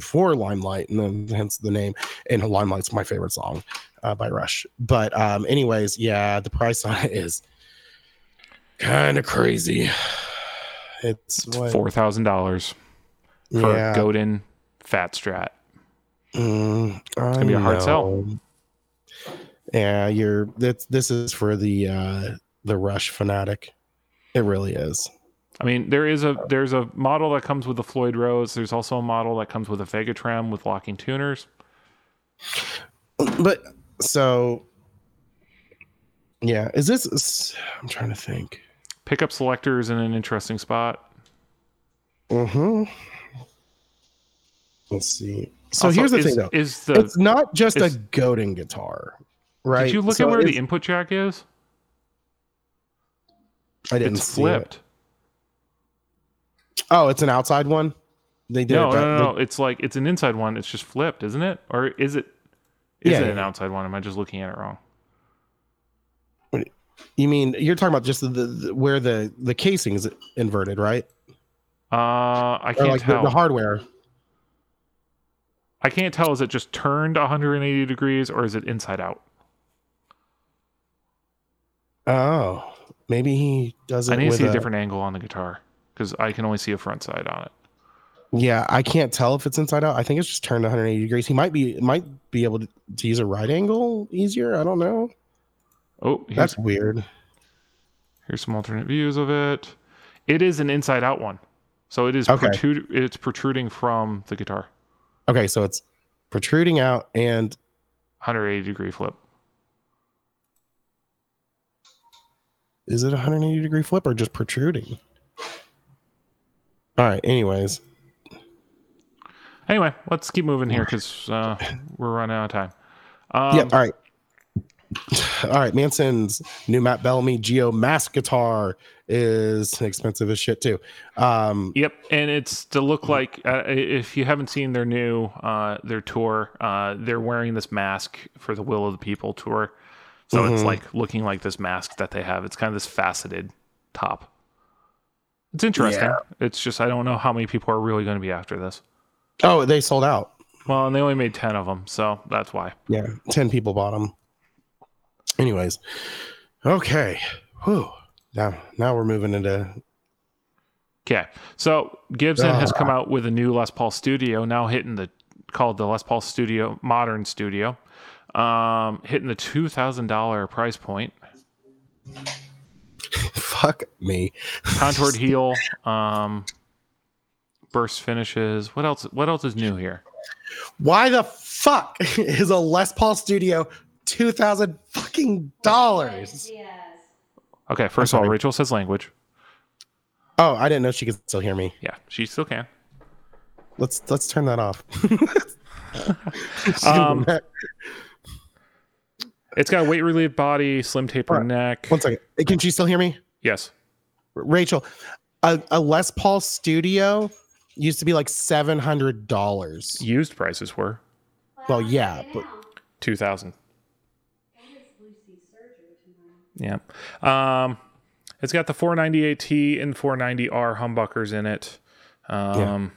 Speaker 1: for Limelight, and then hence the name. And Limelight's my favorite song uh, by Rush. But um, anyways, yeah, the price on it is kind of crazy. It's what,
Speaker 2: Four thousand dollars for
Speaker 1: yeah,
Speaker 2: Godin Fat Strat.
Speaker 1: Mm, it's
Speaker 2: gonna be a hard sell.
Speaker 1: Yeah, you're. This this is for the uh the Rush fanatic. It really is.
Speaker 2: I mean, there is a there's a model that comes with the Floyd Rose. There's also a model that comes with a Vega Trem with locking tuners.
Speaker 1: But so, yeah, is this? I'm trying to think.
Speaker 2: Pickup selector is in an interesting spot.
Speaker 1: Mm-hmm. Let's see. So
Speaker 2: Also,
Speaker 1: here's the
Speaker 2: is,
Speaker 1: thing, though.
Speaker 2: Is the
Speaker 1: it's not just a Godin guitar, right?
Speaker 2: did you look
Speaker 1: So
Speaker 2: at where the input jack is?
Speaker 1: I didn't
Speaker 2: It's
Speaker 1: see
Speaker 2: flipped.
Speaker 1: it. Oh, it's an outside one. They did
Speaker 2: No,
Speaker 1: it.
Speaker 2: no, no, no. It's like it's an inside one. It's just flipped, isn't it? Or is it? Is
Speaker 1: Yeah,
Speaker 2: it
Speaker 1: yeah,
Speaker 2: an outside one? Am I just looking at it wrong?
Speaker 1: You mean you're talking about just the, the where the the casing is inverted, right?
Speaker 2: Uh, I can't
Speaker 1: like
Speaker 2: tell.
Speaker 1: the hardware.
Speaker 2: I can't tell. Is it just turned 180 degrees or is it inside out?
Speaker 1: Oh, maybe he does it.
Speaker 2: I need to see a different angle on the guitar because I can only see a front side on it.
Speaker 1: Yeah, I can't tell if it's inside out. I think it's just turned 180 degrees. He might be might be able to, to use a right angle easier. I don't know.
Speaker 2: Oh,
Speaker 1: That's weird.
Speaker 2: here's some alternate views of it. It is an inside out one, so it is
Speaker 1: Okay.
Speaker 2: protrude, it's protruding from the guitar.
Speaker 1: Okay, so it's protruding out and
Speaker 2: 180 degree flip.
Speaker 1: is it a 180 degree flip or just protruding? All right. Anyways,
Speaker 2: Anyway, let's keep moving here because uh, we're running out of time. Um,
Speaker 1: yeah. All right. All right. Manson's new Matt Bellamy Geo Mask guitar is expensive as shit too. Um,
Speaker 2: Yep, and it's to look like uh, if you haven't seen their new uh, their tour, uh, they're wearing this mask for the Will of the People tour. So it's
Speaker 1: Mhm.
Speaker 2: like looking like this mask that they have. It's kind of this faceted top. It's interesting.
Speaker 1: Yeah.
Speaker 2: It's just I don't know how many people are really going to be after this.
Speaker 1: oh, they sold out.
Speaker 2: Well, and they only made ten of them, so that's why.
Speaker 1: Yeah, ten people bought them. Anyways, okay. Whew. Now, now we're moving into
Speaker 2: Okay, so Gibson has
Speaker 1: Ah.
Speaker 2: come out with a new Les Paul Studio, now hitting the called the Les Paul Studio Modern Studio, um, hitting the two thousand dollar price point.
Speaker 1: fuck me.
Speaker 2: contoured heel um burst finishes what else what else is new here
Speaker 1: Why the fuck is a Les Paul Studio two thousand fucking dollars?
Speaker 2: Okay first of all rachel says language
Speaker 1: Oh, I didn't know she could still hear me.
Speaker 2: yeah she still can
Speaker 1: Let's let's turn that off.
Speaker 2: Um, it's got a weight relief body slim taper
Speaker 1: Alright.
Speaker 2: neck
Speaker 1: One second. Can she still hear me?
Speaker 2: yes
Speaker 1: Rachel, a, a Les Paul Studio used to be like seven hundred dollars.
Speaker 2: used prices were
Speaker 1: Well, yeah, but
Speaker 2: 2000 yeah um it's got the 498t and 490r humbuckers in it um
Speaker 1: Yeah.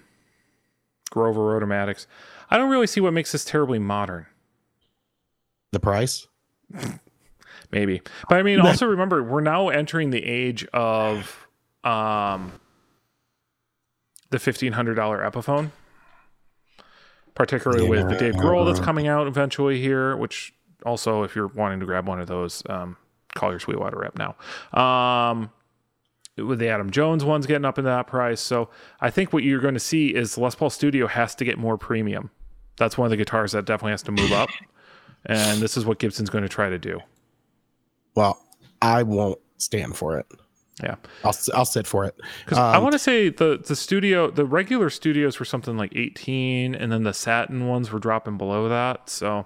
Speaker 2: grover rotomatics i don't really see what makes this terribly modern
Speaker 1: the price.
Speaker 2: maybe. But i mean also remember we're now entering the age of um the $1500 epiphone particularly with the dave grohl that's coming out eventually here which also if you're wanting to grab one of those um call your sweetwater rep now. Um with the adam jones ones getting up in that price. So i think what you're going to see is les paul studio has to get more premium. That's one of the guitars that definitely has to move up and this is what gibson's going to try to do
Speaker 1: Well, I won't stand for it.
Speaker 2: yeah
Speaker 1: I'll I'll sit for it.
Speaker 2: Because I
Speaker 1: Um,
Speaker 2: want to say the the studio, the regular studios were something like 18, and then the satin ones were dropping below that. So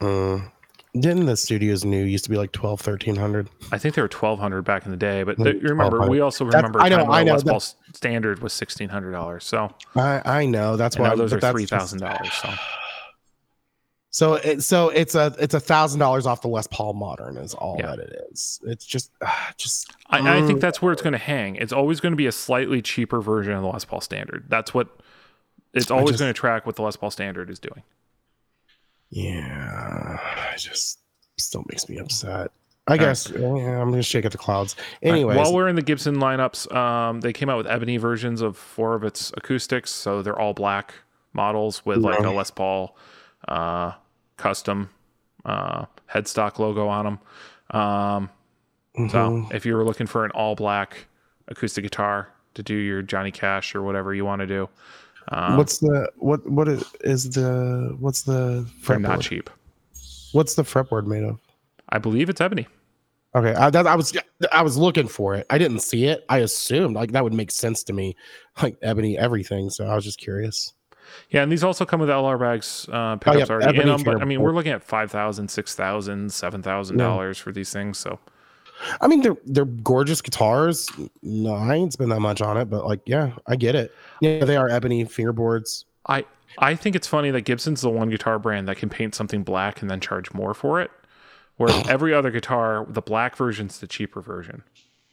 Speaker 1: Mm. Didn't the studios new used to be like 12, 1300?
Speaker 2: I think they were 1200 back in the day. But th- remember, we also
Speaker 1: That's-
Speaker 2: remember
Speaker 1: I know, I
Speaker 2: the
Speaker 1: know,
Speaker 2: Paul standard was 1600 dollars. So
Speaker 1: I I know that's why
Speaker 2: those are
Speaker 1: that's
Speaker 2: three
Speaker 1: just-
Speaker 2: thousand dollars. So
Speaker 1: So it so it's a it's a thousand dollars off the Les Paul Modern is all
Speaker 2: Yeah.
Speaker 1: that it is. It's just ah, just
Speaker 2: I, I think that's where it's going to hang. It's always going to be a slightly cheaper version of the Les Paul standard. That's what it's always going to track what the Les Paul standard is doing.
Speaker 1: Yeah, it just still makes me upset. I guess yeah, I'm gonna shake at the clouds. Anyways,
Speaker 2: While we're in the Gibson lineups, um, they came out with ebony versions of four of its acoustics, so they're all black models with like a Les Paul uh, custom uh, headstock logo on them. Um,
Speaker 1: Mm-hmm.
Speaker 2: So if you were looking for an all black acoustic guitar to do your Johnny Cash or whatever you want to do, um,
Speaker 1: what's the what what is, is the what's the
Speaker 2: they're not
Speaker 1: fretboard?
Speaker 2: cheap.
Speaker 1: What's the fretboard made of?
Speaker 2: I believe it's ebony.
Speaker 1: Okay, I, that, I was I was looking for it. I didn't see it. I assumed like that would make sense to me, like ebony everything. So I was just curious.
Speaker 2: Yeah, and these also come with LR Baggs uh, pickups
Speaker 1: Oh, yeah,
Speaker 2: already in them. But I mean, we're looking at five thousand, six thousand, seven thousand dollars for these things. So
Speaker 1: I mean, they're they're gorgeous guitars. No, I ain't spend that much on it, but like, yeah, I get it. Yeah, they are ebony fingerboards.
Speaker 2: I I think it's funny that Gibson's the one guitar brand that can paint something black and then charge more for it, whereas every other guitar, the black version's the cheaper version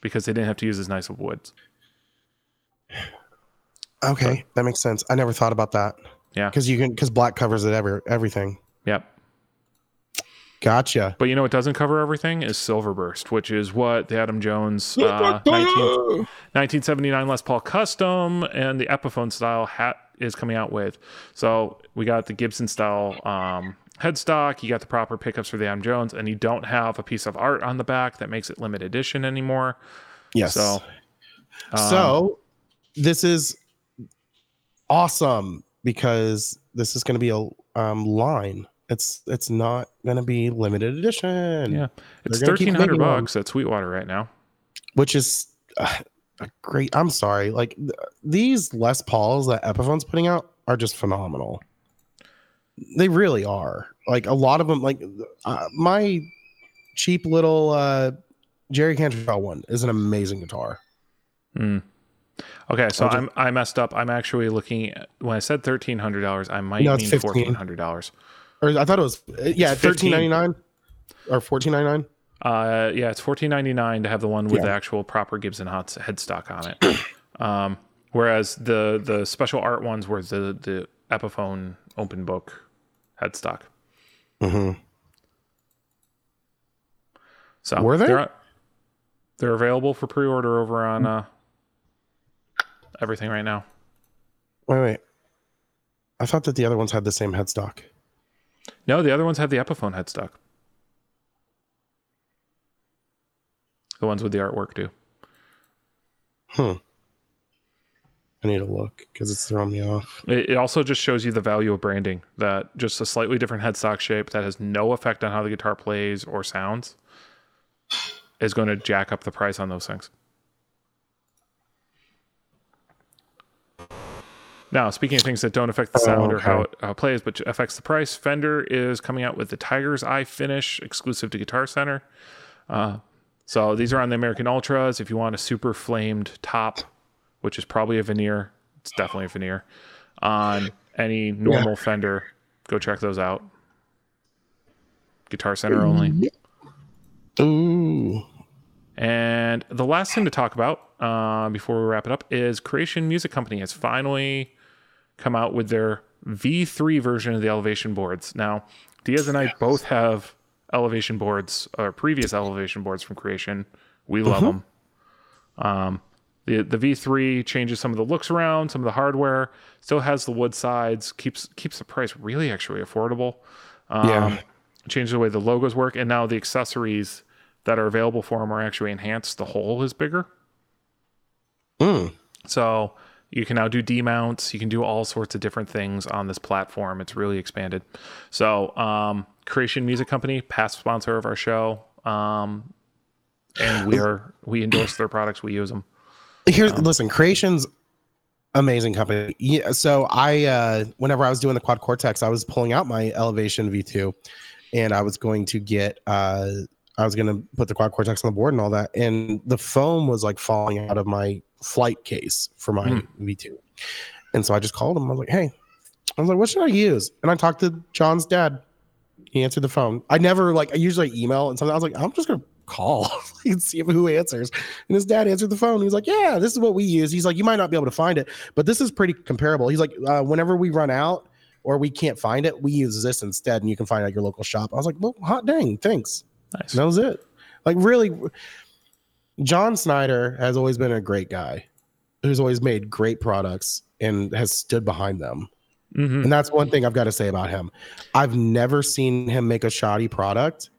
Speaker 2: because they didn't have to use as nice of woods.
Speaker 1: Okay, that makes sense. I never thought about that.
Speaker 2: Yeah.
Speaker 1: because you can because black covers it every everything.
Speaker 2: Yep.
Speaker 1: Gotcha.
Speaker 2: But you know what doesn't cover everything is Silverburst, which is what the Adam Jones uh, 19, 1979 Les Paul Custom and the Epiphone style hat is coming out with. So we got the Gibson style um, headstock, you got the proper pickups for the Adam Jones, and you don't have a piece of art on the back that makes it limited edition anymore.
Speaker 1: Yes.
Speaker 2: So, um,
Speaker 1: so this is awesome because this is going to be a um, line. It's it's not going to be limited edition.
Speaker 2: yeah, it's
Speaker 1: gonna
Speaker 2: thirteen hundred bucks at Sweetwater right now.
Speaker 1: which is uh, a great. I'm sorry, like th- these Les Pauls that Epiphone's putting out are just phenomenal. They really are. Like a lot of them, like uh, my cheap little uh, Jerry Cantrell one is an amazing guitar.
Speaker 2: Mm. Okay, so
Speaker 1: just-
Speaker 2: I'm I messed up. I'm actually looking at when I said thirteen hundred dollars, I might
Speaker 1: No,
Speaker 2: mean fourteen hundred dollars.
Speaker 1: Or I thought it was uh, yeah, thirteen
Speaker 2: 15.
Speaker 1: ninety nine or fourteen ninety nine.
Speaker 2: Uh, yeah, it's fourteen ninety nine to have the one with
Speaker 1: Yeah.
Speaker 2: the actual proper Gibson hot headstock on it. um, whereas the the special art ones were the the Epiphone open book headstock.
Speaker 1: Mm-hmm.
Speaker 2: So
Speaker 1: Were they?
Speaker 2: They're, they're available for pre order over on uh, everything right now.
Speaker 1: Wait, wait. I thought that the other ones had the same headstock.
Speaker 2: No, the other ones have the Epiphone headstock. The ones with the artwork do.
Speaker 1: Huh. I need to look because it's throwing me off.
Speaker 2: It, it also just shows you the value of branding. That just a slightly different headstock shape that has no effect on how the guitar plays or sounds is going to jack up the price on those things. Now, speaking of things that don't affect the
Speaker 1: Oh,
Speaker 2: sound or how it, how it plays, but affects the price, Fender is coming out with the Tiger's Eye finish exclusive to Guitar Center. Uh, so these are on the American Ultras. If you want a super flamed top, which is probably a veneer, it's definitely a veneer, on any normal Fender, go check those out. Guitar Center only.
Speaker 1: Ooh.
Speaker 2: And the last thing to talk about uh, before we wrap it up is Creation Music Company has finally come out with their V3 version of the elevation boards. Now, Diaz and I both have elevation boards or previous elevation boards from Creation. We love them. Um, the the V3 changes some of the looks around, some of the hardware. Still has the wood sides. keeps keeps the price really actually affordable. Um,
Speaker 1: Yeah.
Speaker 2: Changes the way the logos work, and now the accessories that are available for them are actually enhanced. The hole is bigger.
Speaker 1: Mm.
Speaker 2: So you can now do D mounts. You can do all sorts of different things on this platform. It's really expanded. So, um, Creation Music Company, past sponsor of our show, um, and we are we endorse their products. We use them.
Speaker 1: Here's listen, Creation's amazing company. Yeah, so I uh whenever I was doing the quad cortex, I was pulling out my elevation V2 and I was going to get uh I was gonna put the quad cortex on the board and all that. And the foam was like falling out of my flight case for my
Speaker 2: Hmm.
Speaker 1: V2. And so I just called him. I was like, hey, I was like, what should I use? And I talked to John's dad. He answered the phone. I never like I usually email and something. I was like, I'm just gonna call and see if who answers. And his dad answered the phone. He was like, Yeah, this is what we use. He's like, You might not be able to find it, but this is pretty comparable. He's like, uh, Whenever we run out or we can't find it, we use this instead, and you can find it at your local shop. I was like, Well, hot dang, thanks.
Speaker 2: Nice.
Speaker 1: And that was it. Like, really, John Snyder has always been a great guy who's always made great products and has stood behind them.
Speaker 2: Mhm.
Speaker 1: And that's one thing I've got to say about him. I've never seen him make a shoddy product.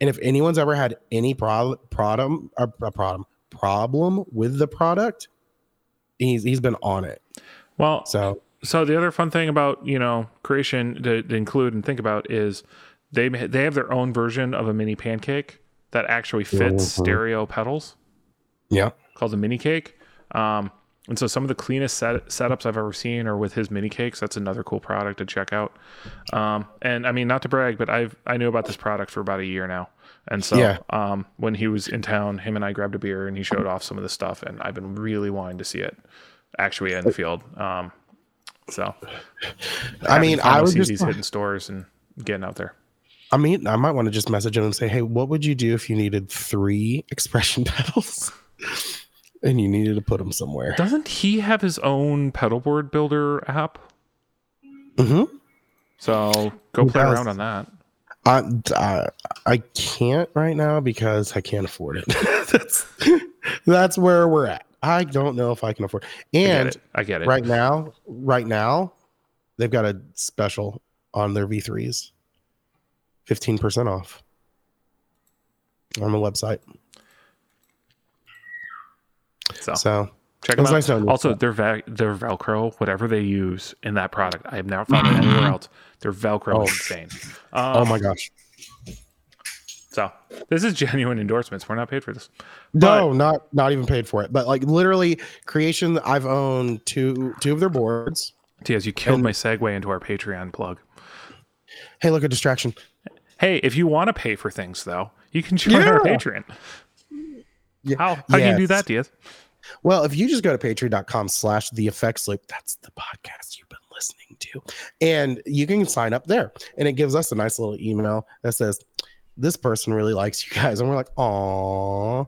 Speaker 1: And if anyone's ever had any pro- problem, uh, uh, problem problem with the product, he's he's been on it.
Speaker 2: Well,
Speaker 1: So
Speaker 2: so the other fun thing about you know creation to, to include and think about is they they have their own version of a mini pancake that actually fits
Speaker 1: Mhm.
Speaker 2: stereo pedals
Speaker 1: yeah,
Speaker 2: called the mini cake um, and so some of the cleanest set, setups I've ever seen are with his mini cakes. That's another cool product to check out. Um, and I mean, not to brag, but I've I knew about this product for about a year now. And so
Speaker 1: Yeah.
Speaker 2: um, when he was in town, him and I grabbed a beer and he showed off some of the stuff, and I've been really wanting to see it actually in the field. Um, so
Speaker 1: I mean, I would
Speaker 2: see
Speaker 1: just,
Speaker 2: these hitting stores and getting out there.
Speaker 1: I mean, I might want to just message him and say, hey, what would you do if you needed three expression pedals and you needed to put them somewhere?
Speaker 2: Doesn't he have his own pedalboard builder app?
Speaker 1: hmm
Speaker 2: So go play around on that.
Speaker 1: I, I I can't right now because I can't afford it. that's that's where we're at. I don't know if I can afford.
Speaker 2: I get
Speaker 1: And.
Speaker 2: I get it.
Speaker 1: right now, right now, they've got a special on their V3s. 15% off on the website.
Speaker 2: So
Speaker 1: So
Speaker 2: check them out.
Speaker 1: nice knowing you.
Speaker 2: also, their va- their Velcro, whatever they use in that product, I have never found it anywhere else. Their Velcro
Speaker 1: Oh.
Speaker 2: is insane. Um,
Speaker 1: oh my gosh.
Speaker 2: So this is genuine endorsements. We're not paid for this.
Speaker 1: No, not not even paid for it. But like literally creation I've owned two two of their boards.
Speaker 2: Diaz, you killed
Speaker 1: And-
Speaker 2: my segue into our Patreon plug.
Speaker 1: Hey, look at distraction.
Speaker 2: Hey, if you want to pay for things though, you can join our Patreon.
Speaker 1: Yeah.
Speaker 2: How how do you do that, Diaz?
Speaker 1: Well, if you just go to patreon.com slash the effects loop, that's the podcast you've been listening to. And you can sign up there. And it gives us a nice little email that says, This person really likes you guys. And we're like, Aw.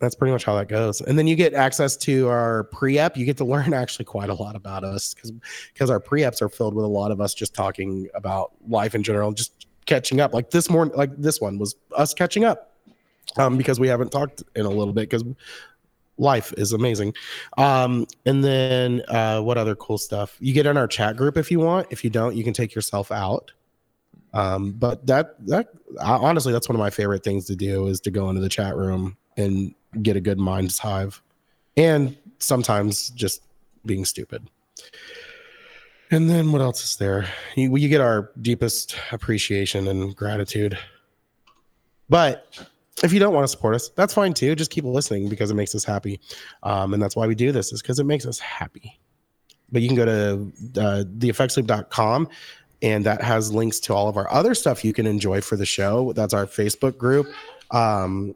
Speaker 1: That's pretty much how that goes. And then you get access to our pre-ep. You get to learn actually quite a lot about us because because our pre-eps are filled with a lot of us just talking about life in general, just catching up. Like this morning, like this one was us catching up. Um, because we haven't talked in a little bit because life is amazing. Um, and then uh, what other cool stuff? You get in our chat group if you want. If you don't, you can take yourself out. Um, but that that I, honestly, that's one of my favorite things to do is to go into the chat room and get a good mind's hive, and sometimes just being stupid. And then what else is there? You, you get our deepest appreciation and gratitude. But if you don't want to support us, that's fine too. Just keep listening because it makes us happy. Um, and that's why we do this is because it makes us happy. But you can go to uh, theeffectsloop.com and that has links to all of our other stuff you can enjoy for the show. That's our Facebook group. Um,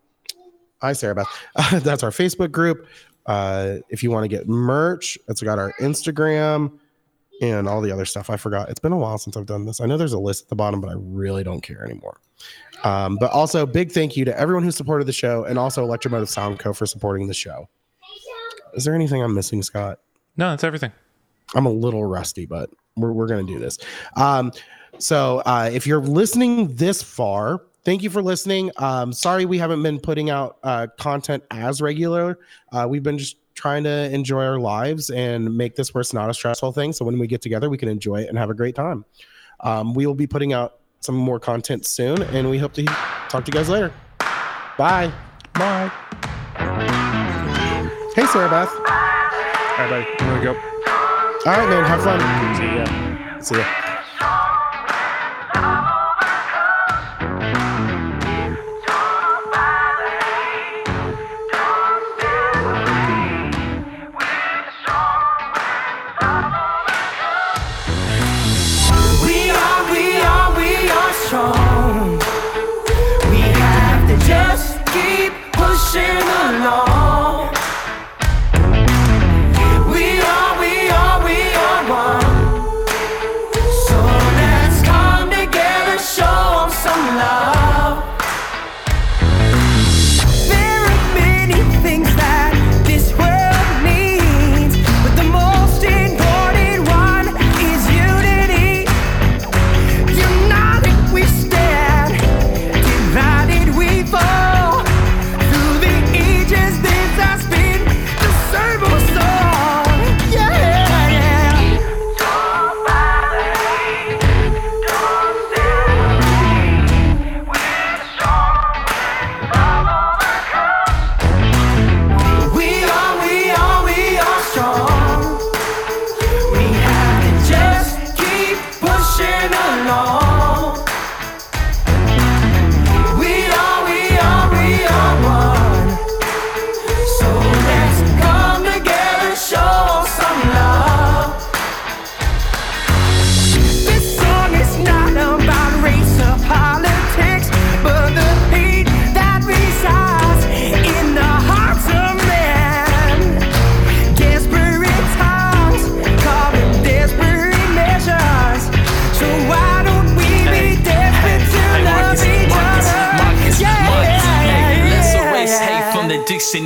Speaker 1: hi, Sarah Beth. that's our Facebook group. Uh, if you want to get merch, it's got our Instagram and all the other stuff. I forgot. It's been a while since I've done this. I know there's a list at the bottom, but I really don't care anymore. Um, but also, big thank you to everyone who supported the show and also Electromotive Sound Co. for supporting the show. Is there anything I'm missing, Scott?
Speaker 2: No, that's everything.
Speaker 1: I'm a little rusty, but we're, we're going to do this. Um, so uh, if you're listening this far, thank you for listening. Um, sorry we haven't been putting out uh, content as regular. Uh, we've been just trying to enjoy our lives and make this where it's not a stressful thing. So when we get together, we can enjoy it and have a great time. Um, we will be putting out some more content soon, and we hope to talk to you guys later. Bye.
Speaker 2: Bye.
Speaker 1: Hey, Sarah Beth.
Speaker 2: All right, buddy. I'm gonna go.
Speaker 1: All right, man. Have fun.
Speaker 2: See ya.
Speaker 1: See ya.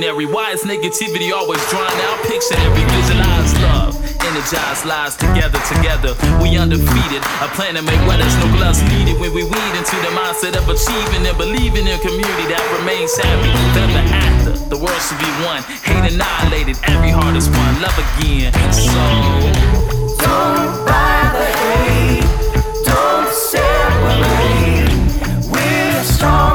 Speaker 4: ordinary. Why is negativity always drawn out? Picture every visualized love. Energized lives together, together. We undefeated. A plan to make weathers no gloves needed when we weed into the mindset of achieving and believing in community that remains happy. the after, the world should be one. Hate annihilated, every heart is one. Love again. So
Speaker 5: don't bother, hate. don't separate. We're strong.